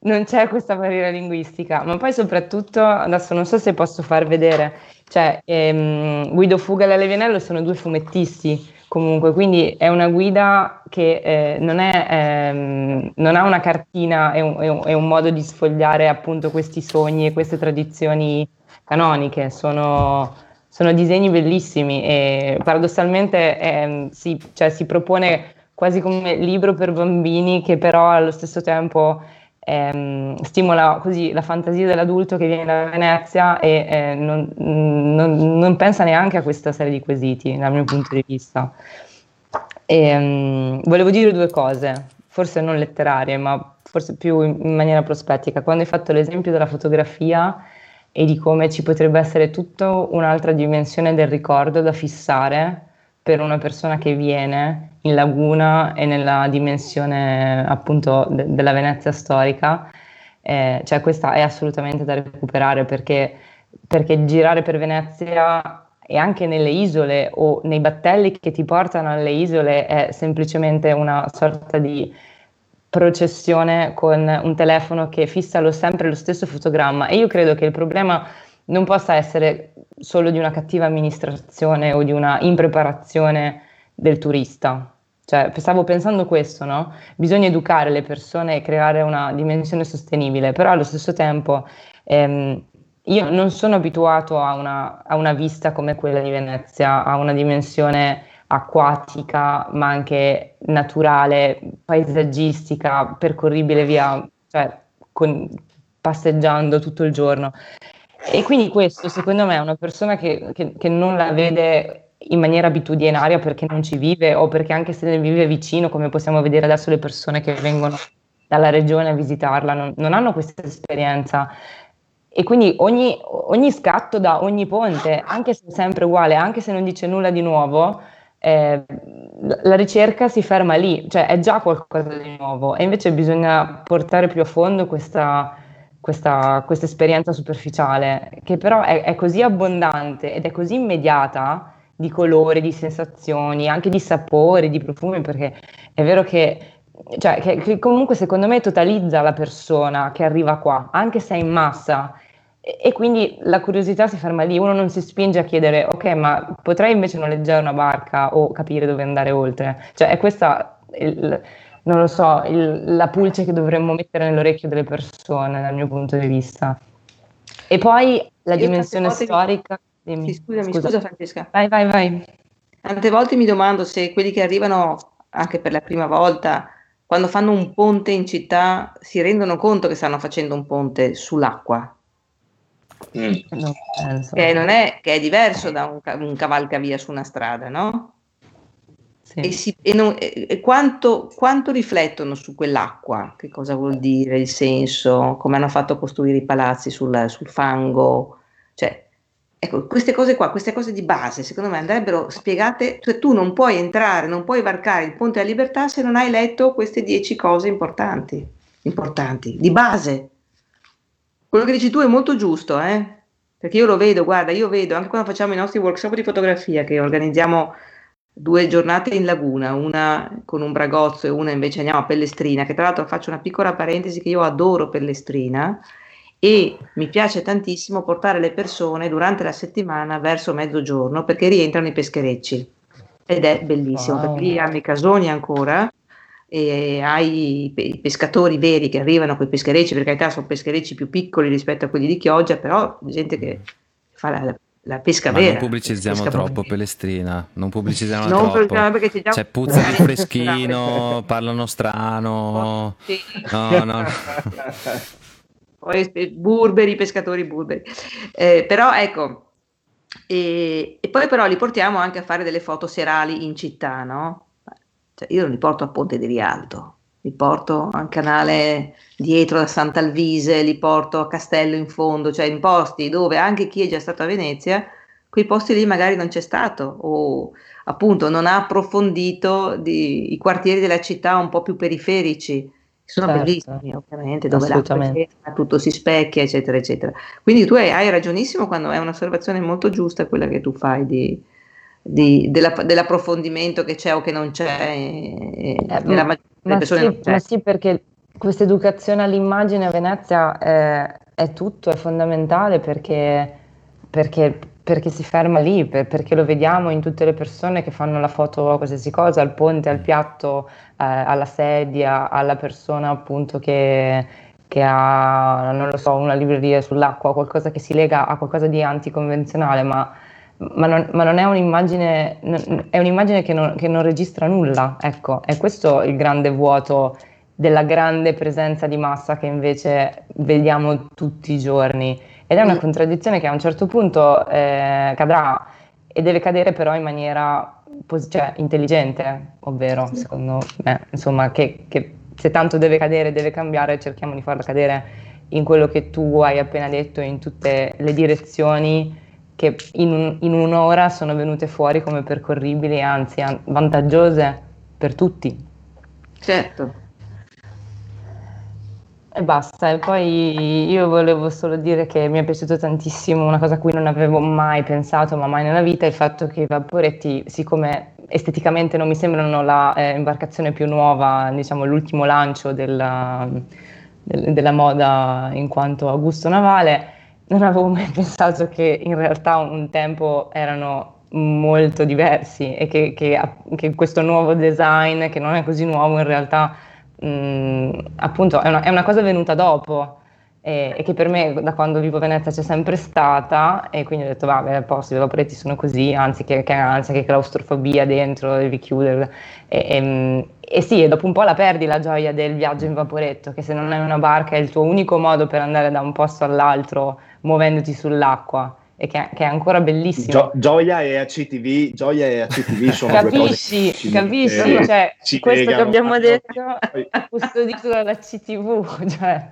non c'è questa barriera linguistica, ma poi soprattutto, adesso non so se posso far vedere, Cioè, ehm, Guido Fuga e Levianello sono due fumettisti comunque, quindi è una guida che eh, non, è, ehm, non, ha una cartina, è un, è, un, è un, modo di sfogliare appunto questi sogni e queste tradizioni canoniche, sono, sono disegni bellissimi e paradossalmente eh, si, cioè, si propone quasi come libro per bambini che però allo stesso tempo ehm, stimola così la fantasia dell'adulto che viene da Venezia e eh, non, non, non, pensa neanche a questa serie di quesiti dal mio punto di vista. E, ehm, volevo dire due cose, forse non letterarie, ma forse più in, in maniera prospettica. Quando hai fatto l'esempio della fotografia e di come ci potrebbe essere tutta un'altra dimensione del ricordo da fissare per una persona che viene in laguna e nella dimensione appunto de- della Venezia storica, eh, cioè questa è assolutamente da recuperare perché, perché girare per Venezia e anche nelle isole o nei battelli che ti portano alle isole è semplicemente una sorta di processione con un telefono che fissa lo, sempre lo stesso fotogramma. E io credo che il problema non possa essere solo di una cattiva amministrazione o di una impreparazione del turista. Cioè, stavo pensando questo, no? Bisogna educare le persone e creare una dimensione sostenibile, però allo stesso tempo ehm, io non sono abituato a una, a una vista come quella di Venezia, a una dimensione acquatica, ma anche naturale, paesaggistica, percorribile via, cioè con, passeggiando tutto il giorno. E quindi questo secondo me è una persona che, che, che, non la vede in maniera abitudinaria perché non ci vive o perché anche se ne vive vicino, come possiamo vedere adesso le persone che vengono dalla regione a visitarla, non, non hanno questa esperienza. E quindi ogni, ogni, scatto da ogni ponte, anche se è sempre uguale, anche se non dice nulla di nuovo, eh, la ricerca si ferma lì, cioè è già qualcosa di nuovo e invece bisogna portare più a fondo questa, questa, esperienza superficiale, che però è, è, così abbondante ed è così immediata di colori, di sensazioni, anche di sapori, di profumi, perché è vero che, cioè, che, che comunque secondo me totalizza la persona che arriva qua, anche se è in massa. E, e quindi la curiosità si ferma lì, uno non si spinge a chiedere, ok, ma potrei invece noleggiare una barca o capire dove andare oltre. Cioè, è questa il, non lo so, il, la pulce che dovremmo mettere nell'orecchio delle persone dal mio punto di vista. E poi la Io dimensione storica. Sì, scusami, scusa. scusa Francesca. Vai, vai, vai. Tante volte mi domando se quelli che arrivano anche per la prima volta, quando fanno un ponte in città, si rendono conto che stanno facendo un ponte sull'acqua. Mm. Che, non è, che è diverso da un, un cavalcavia su una strada, no? Sì. E, si, e, non, e quanto, quanto, riflettono su quell'acqua, che cosa vuol dire, il senso, come hanno fatto a costruire i palazzi sul, sul fango, cioè, ecco, queste cose qua, queste cose di base, secondo me andrebbero spiegate, cioè tu non puoi entrare, non puoi varcare il ponte della libertà se non hai letto queste dieci cose importanti, importanti, di base. Quello che dici tu è molto giusto, eh? perché io lo vedo, guarda, io vedo anche quando facciamo i nostri workshop di fotografia che organizziamo due giornate in laguna, una con un bragozzo e una invece andiamo a Pellestrina, che tra l'altro faccio una piccola parentesi che io adoro Pellestrina e mi piace tantissimo portare le persone durante la settimana verso mezzogiorno perché rientrano i pescherecci ed è bellissimo wow. perché lì hanno i casoni ancora e hai i pescatori veri che arrivano con i pescherecci, per carità sono pescherecci più piccoli rispetto a quelli di Chioggia, però gente che fa la, la pesca Ma vera. Non pubblicizziamo troppo. Pelestrina, non pubblicizziamo non troppo. Perché c'è, c'è puzza di freschino, *laughs* parlano strano. Sì. No, no. *laughs* Poi burberi, pescatori burberi. Eh, però ecco, e, e, poi però li portiamo anche a fare delle foto serali in città, no? Cioè, io non li porto a Ponte di Rialto, li porto a un canale dietro da Sant'Alvise, li porto a Castello in fondo, cioè in posti dove anche chi è già stato a Venezia, quei posti lì magari non c'è stato o appunto non ha approfondito di, i quartieri della città un po' più periferici, sono certo. bellissimi ovviamente, dove l'acqua tutto si specchia, eccetera, eccetera. Quindi tu hai, hai, ragionissimo quando è un'osservazione molto giusta quella che tu fai di, di, della, dell'approfondimento che c'è o che non c'è. Eh, ma, ma, sì, ma sì, perché questa educazione all'immagine a Venezia è, è tutto, è fondamentale perché, perché perché si ferma lì, per, perché lo vediamo in tutte le persone che fanno la foto a qualsiasi cosa, al ponte, al piatto, eh, alla sedia, alla persona appunto che, che ha, non lo so, una libreria sull'acqua, qualcosa che si lega a qualcosa di anticonvenzionale, ma, ma, non, ma non, è un'immagine, è un'immagine che non, che non registra nulla, ecco, è questo il grande vuoto della grande presenza di massa che invece vediamo tutti i giorni. Ed è una contraddizione che a un certo punto eh, cadrà e deve cadere però in maniera pos- cioè, intelligente, ovvero secondo me, insomma, che, che, se tanto deve cadere, deve cambiare, cerchiamo di farla cadere in quello che tu hai appena detto, in tutte le direzioni che in, un, in un'ora sono venute fuori come percorribili, anzi vantaggiose per tutti. Certo. E basta, e poi io volevo solo dire che mi è piaciuto tantissimo una cosa a cui non avevo mai pensato, ma mai nella vita, il fatto che i vaporetti, siccome esteticamente non mi sembrano la eh, imbarcazione più nuova, diciamo l'ultimo lancio della, del, della moda in quanto a gusto navale, non avevo mai *laughs* pensato che in realtà un tempo erano molto diversi e che, che, che questo nuovo design, che non è così nuovo in realtà, mh, mm, appunto è una, è una, cosa venuta dopo e, e, che per me da quando vivo a Venezia c'è sempre stata e quindi ho detto vabbè a posto, i vaporetti sono così, anzi che, che ansia, che claustrofobia dentro, devi chiudere e, e, e, sì, e dopo un po' la perdi la gioia del viaggio in vaporetto, che se non hai una barca è il tuo unico modo per andare da un posto all'altro muovendoti sull'acqua e che, che, è ancora bellissimo. Gio- gioia e ACTV, Gioia e ACTV sono capisci, due cose capisci, eh, cioè, questo che abbiamo detto è *laughs* custodito dalla CTV. *laughs* Cioè,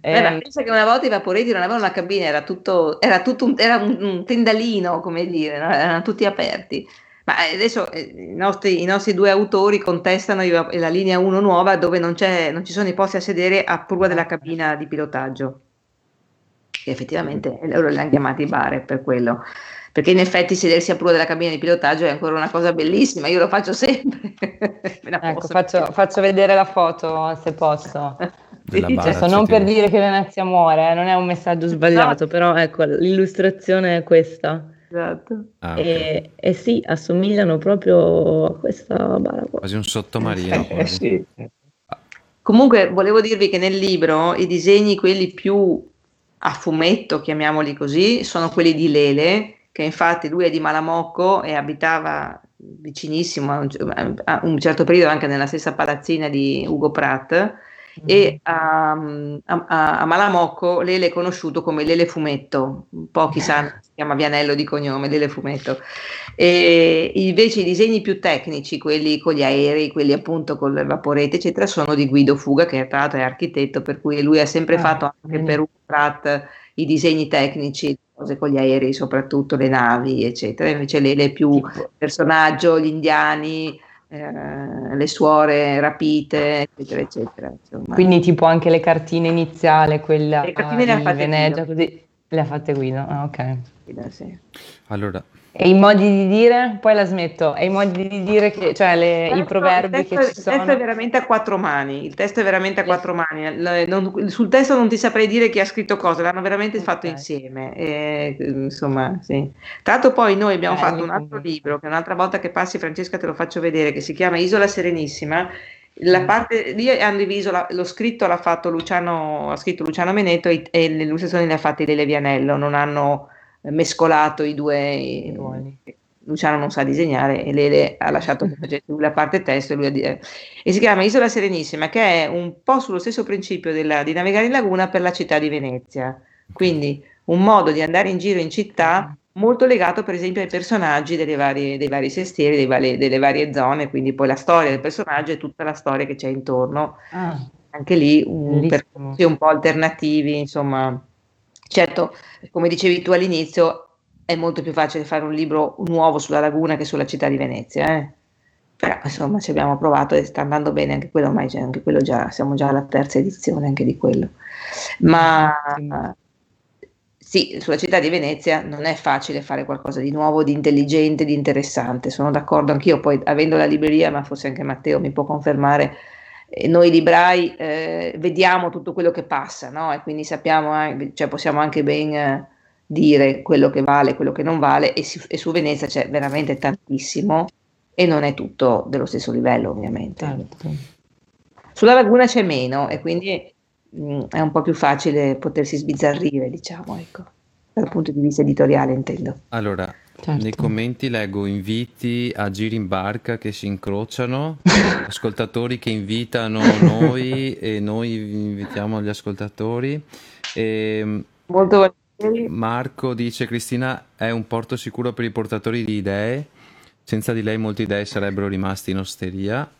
eh, ma pensa che una volta i vaporetti non avevano una cabina, era tutto, era tutto un, era un, un tendalino, come dire, no? erano tutti aperti. Ma adesso eh, i, nostri, i, nostri, due autori contestano la linea 1 nuova dove non, non ci sono i posti a sedere a prua della cabina di pilotaggio effettivamente loro li hanno chiamati bare per quello perché in effetti sedersi a prua della cabina di pilotaggio è ancora una cosa bellissima, io lo faccio sempre. *laughs* ecco, faccio, faccio, vedere la foto se posso. *laughs* Adesso, non per dire che Venezia muore, eh, non è un messaggio sbagliato, no. però ecco, l'illustrazione è questa. Esatto. Ah, okay. e, e, sì, assomigliano proprio a questa bara qua. Quasi un sottomarino. Eh, sì. Comunque volevo dirvi che nel libro i disegni, quelli più a fumetto, chiamiamoli così, sono quelli di Lele, che infatti lui è di Malamocco e abitava vicinissimo a un, a un certo periodo anche nella stessa palazzina di Ugo Pratt e a, a, a, Malamocco Lele è conosciuto come Lele Fumetto, pochi sanno, si chiama Vianello di cognome, Lele Fumetto. E invece i disegni più tecnici, quelli con gli aerei, quelli appunto con le vaporette, eccetera, sono di Guido Fuga, che tra l'altro è architetto, per cui lui ha sempre ah, fatto anche per un i disegni tecnici, cose con gli aerei, soprattutto le navi, eccetera. Invece Lele è più personaggio, gli indiani, eh, le suore rapite, eccetera, eccetera. Insomma. Quindi tipo anche le cartine iniziali, quella le cartine le ha fatte Venezia, così le ha fatte Guido. Ah, ok. Guido, sì. Allora, e i modi di dire, poi la smetto, e i modi di dire, che, cioè le, i proverbi testo, che ci sono. Il testo è veramente a quattro mani, il testo è veramente a quattro mani, non, sul testo non ti saprei dire chi ha scritto cosa, l'hanno veramente okay. fatto insieme, e, insomma sì. Tra l'altro poi noi abbiamo eh, fatto un altro libro, che un'altra volta che passi Francesca te lo faccio vedere, che si chiama Isola Serenissima, la mm. parte lì hanno diviso la, lo scritto l'ha fatto Luciano, ha scritto Luciano Menetto e, e le illustrazioni le ha fatte Lele Vianello, non hanno mescolato i due. I ruoli. Luciano non sa disegnare e Lele ha lasciato *laughs* lui la parte testo e lui ha, e si chiama Isola Serenissima che è un po' sullo stesso principio della, di navigare in laguna per la città di Venezia quindi un modo di andare in giro in città molto legato per esempio ai personaggi varie, dei vari sestieri vari, delle varie zone quindi poi la storia del personaggio e tutta la storia che c'è intorno ah, anche lì un percorsi un po' alternativi insomma Certo, come dicevi tu all'inizio, è molto più facile fare un libro nuovo sulla laguna che sulla città di Venezia, eh? però insomma ci abbiamo provato e sta andando bene anche quello, ormai anche quello già, siamo già alla terza edizione anche di quello. Ma sì, sulla città di Venezia non è facile fare qualcosa di nuovo, di intelligente, di interessante, sono d'accordo anch'io, poi avendo la libreria, ma forse anche Matteo mi può confermare, noi librai eh, vediamo tutto quello che passa, no? E quindi sappiamo, anche, cioè possiamo anche ben eh, dire quello che vale, quello che non vale e, si, e su Venezia c'è veramente tantissimo e non è tutto dello stesso livello ovviamente. Certo. Sulla laguna c'è meno e quindi mh, mm, è un po' più facile potersi sbizzarrire, diciamo, ecco, dal punto di vista editoriale intendo. Allora, Certo. Nei commenti leggo inviti a giri in barca che si incrociano, *laughs* ascoltatori che invitano noi e noi invitiamo gli ascoltatori. E ehm, Molto Marco dice Cristina è un porto sicuro per i portatori di idee, senza di lei molte idee sarebbero rimaste in osteria.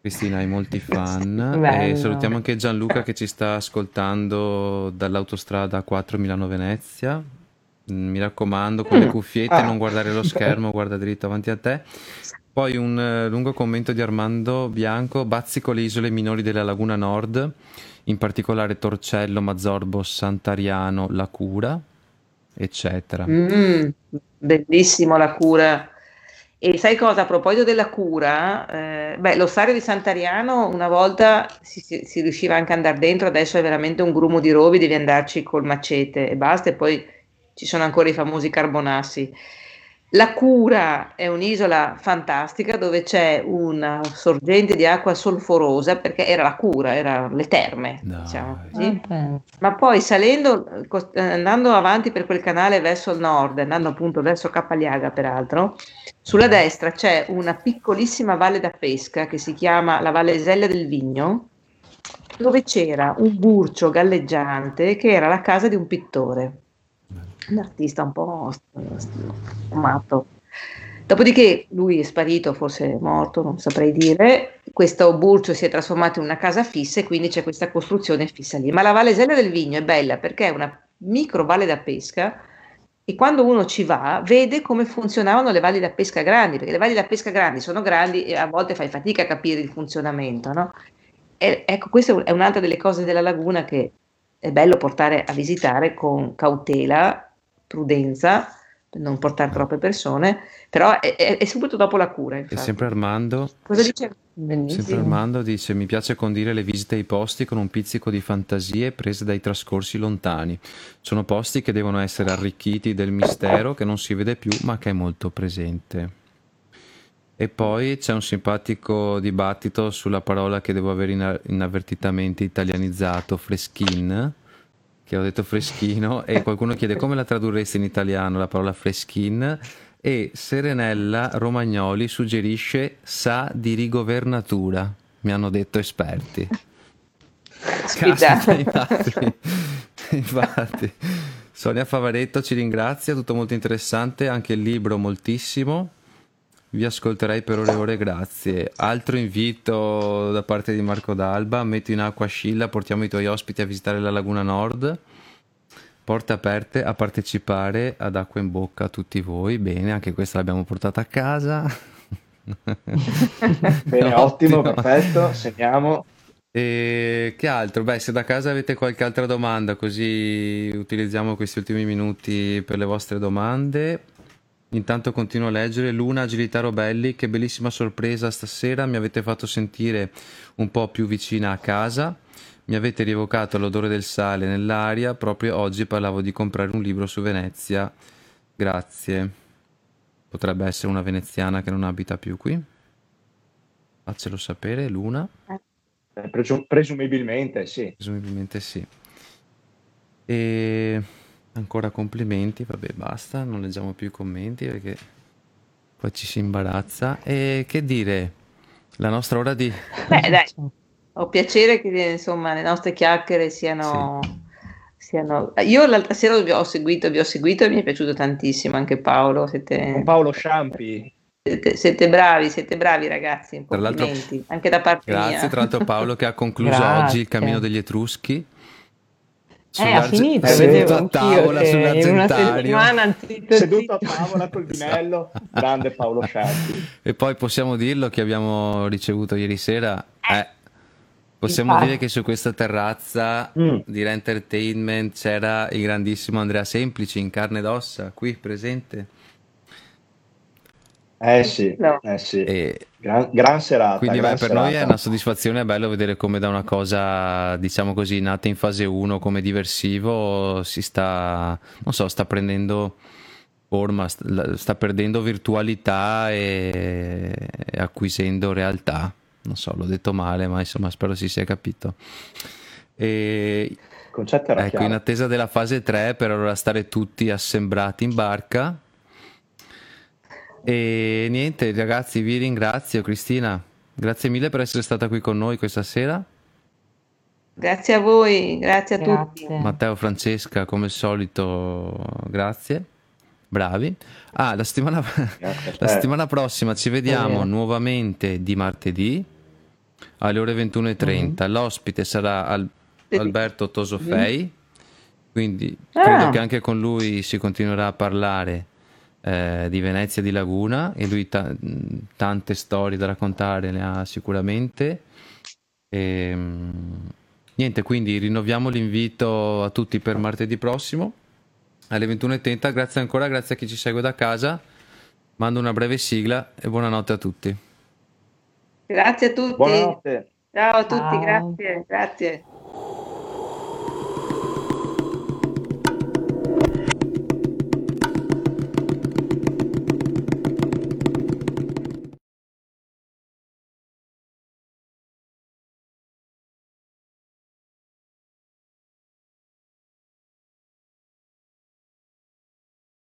Cristina hai molti *laughs* fan e salutiamo anche Gianluca che ci sta ascoltando dall'autostrada 4 Milano-Venezia mi raccomando, con le mm. cuffiette, ah. non guardare lo *laughs* schermo, guarda dritto avanti a te. Poi un uh, lungo commento di Armando Bianco, bazzico le isole minori della Laguna Nord, in particolare Torcello, Mazzorbo, Sant'Ariano, La Cura, eccetera. Mm, bellissimo La Cura. E sai cosa? A proposito della cura, eh, beh, lo stadio di Sant'Ariano una volta si, si, si, riusciva anche ad andare dentro, adesso è veramente un grumo di rovi, devi andarci col macete e basta, e poi ci sono ancora i famosi carbonassi. La Cura è un'isola fantastica dove c'è una sorgente di acqua solforosa perché era la cura, erano le terme, diciamo così. Ah, Ma poi salendo, andando avanti per quel canale verso il nord, andando appunto verso Capagliaga peraltro, sulla destra c'è una piccolissima valle da pesca che si chiama la Valle Esella del Vigno, dove c'era un burcio galleggiante che era la casa di un pittore un artista un po' matto. Dopodiché lui è sparito, forse è morto, non saprei dire. Questo burcio si è trasformato in una casa fissa e quindi c'è questa costruzione fissa lì. Ma la Valle Sella del Vigno è bella perché è una micro valle da pesca e quando uno ci va vede come funzionavano le valli da pesca grandi, perché le valli da pesca grandi sono grandi e a volte fai fatica a capire il funzionamento. No? E, ecco, questa è un'altra delle cose della laguna che è bello portare a visitare con cautela prudenza, non portare troppe persone, però è, è, è subito dopo la cura. Infatti. E sempre Armando. Cosa dice? Benissimo. Sempre Armando dice: Mi piace condire le visite ai posti con un pizzico di fantasie prese dai trascorsi lontani. Sono posti che devono essere arricchiti del mistero che non si vede più, ma che è molto presente. E poi c'è un simpatico dibattito sulla parola che devo aver inavvertitamente italianizzato, freschin che ho detto freschino e qualcuno chiede come la tradurresti in italiano la parola freschin e Serenella Romagnoli suggerisce sa di rigovernatura, mi hanno detto esperti. Caspita, infatti, *laughs* infatti. Sonia Favaretto ci ringrazia, tutto molto interessante, anche il libro moltissimo. Vi ascolterei per ore e ore, grazie. Altro invito da parte di Marco D'Alba, metti in acqua Scilla, portiamo i tuoi ospiti a visitare la Laguna Nord. Porte aperte a partecipare ad Acqua in Bocca a tutti voi. Bene, anche questa l'abbiamo portata a casa. *laughs* Bene, ottimo, ottimo, perfetto, segniamo. E che altro? Beh, se da casa avete qualche altra domanda, così utilizziamo questi ultimi minuti per le vostre domande. Intanto continuo a leggere. Luna Agilità Robelli, che bellissima sorpresa stasera, mi avete fatto sentire un po' più vicina a casa. Mi avete rievocato l'odore del sale nell'aria. Proprio oggi parlavo di comprare un libro su Venezia. Grazie. Potrebbe essere una veneziana che non abita più qui. Faccelo sapere, Luna. Eh, presum- presumibilmente sì. Presumibilmente sì. E Ancora complimenti, vabbè basta, non leggiamo più i commenti perché poi ci si imbarazza. E che dire, la nostra ora di... *laughs* Beh dai, ho piacere che insomma le nostre chiacchiere siano... Sì. siano... Io l'altra sera vi ho seguito, vi ho seguito e mi è piaciuto tantissimo anche Paolo. Siete... Paolo Sciampi. Siete, siete, bravi, siete bravi ragazzi, complimenti, anche da parte grazie, mia. Grazie tra l'altro Paolo che ha concluso oggi il cammino degli Etruschi eh, ha finito, vedevo a tavola in una settimana seduto a tavola col vinello, grande Paolo Sciarpi. E poi possiamo dirlo che abbiamo ricevuto ieri sera, eh, possiamo Infatti. dire che su questa terrazza mm. di Entertainment c'era il grandissimo Andrea Semplici in carne ed ossa, qui presente. Eh sì, eh sì. E gran, gran serata. quindi gran beh, per serata. noi è una soddisfazione, è bello vedere come da una cosa, diciamo così, nata in fase 1 come diversivo, si sta, non so, sta prendendo forma, sta, sta perdendo virtualità e, e acquisendo realtà. Non so, l'ho detto male, ma insomma spero si sia capito. E Il concetto era Ecco, chiaro. in attesa della fase 3, per allora stare tutti assembrati in barca. E niente, ragazzi, vi ringrazio. Cristina, grazie mille per essere stata qui con noi questa sera. Grazie a voi, grazie a tutti. Grazie. Matteo, Francesca, come al solito, grazie. Bravi. Ah, la settimana, *laughs* la settimana prossima ci vediamo nuovamente di martedì alle ore 21.30. L'ospite sarà Al- Alberto Tosofei, quindi credo Ah. che anche con lui si continuerà a parlare eh, di Venezia e di Laguna e lui ta- tante storie da raccontare ne ha sicuramente. Ehm, niente, quindi rinnoviamo l'invito a tutti per martedì prossimo alle 21.30. Grazie ancora, grazie a chi ci segue da casa. Mando una breve sigla e buonanotte a tutti. Grazie a tutti. Buonanotte. Ciao a tutti, Ciao. grazie, grazie.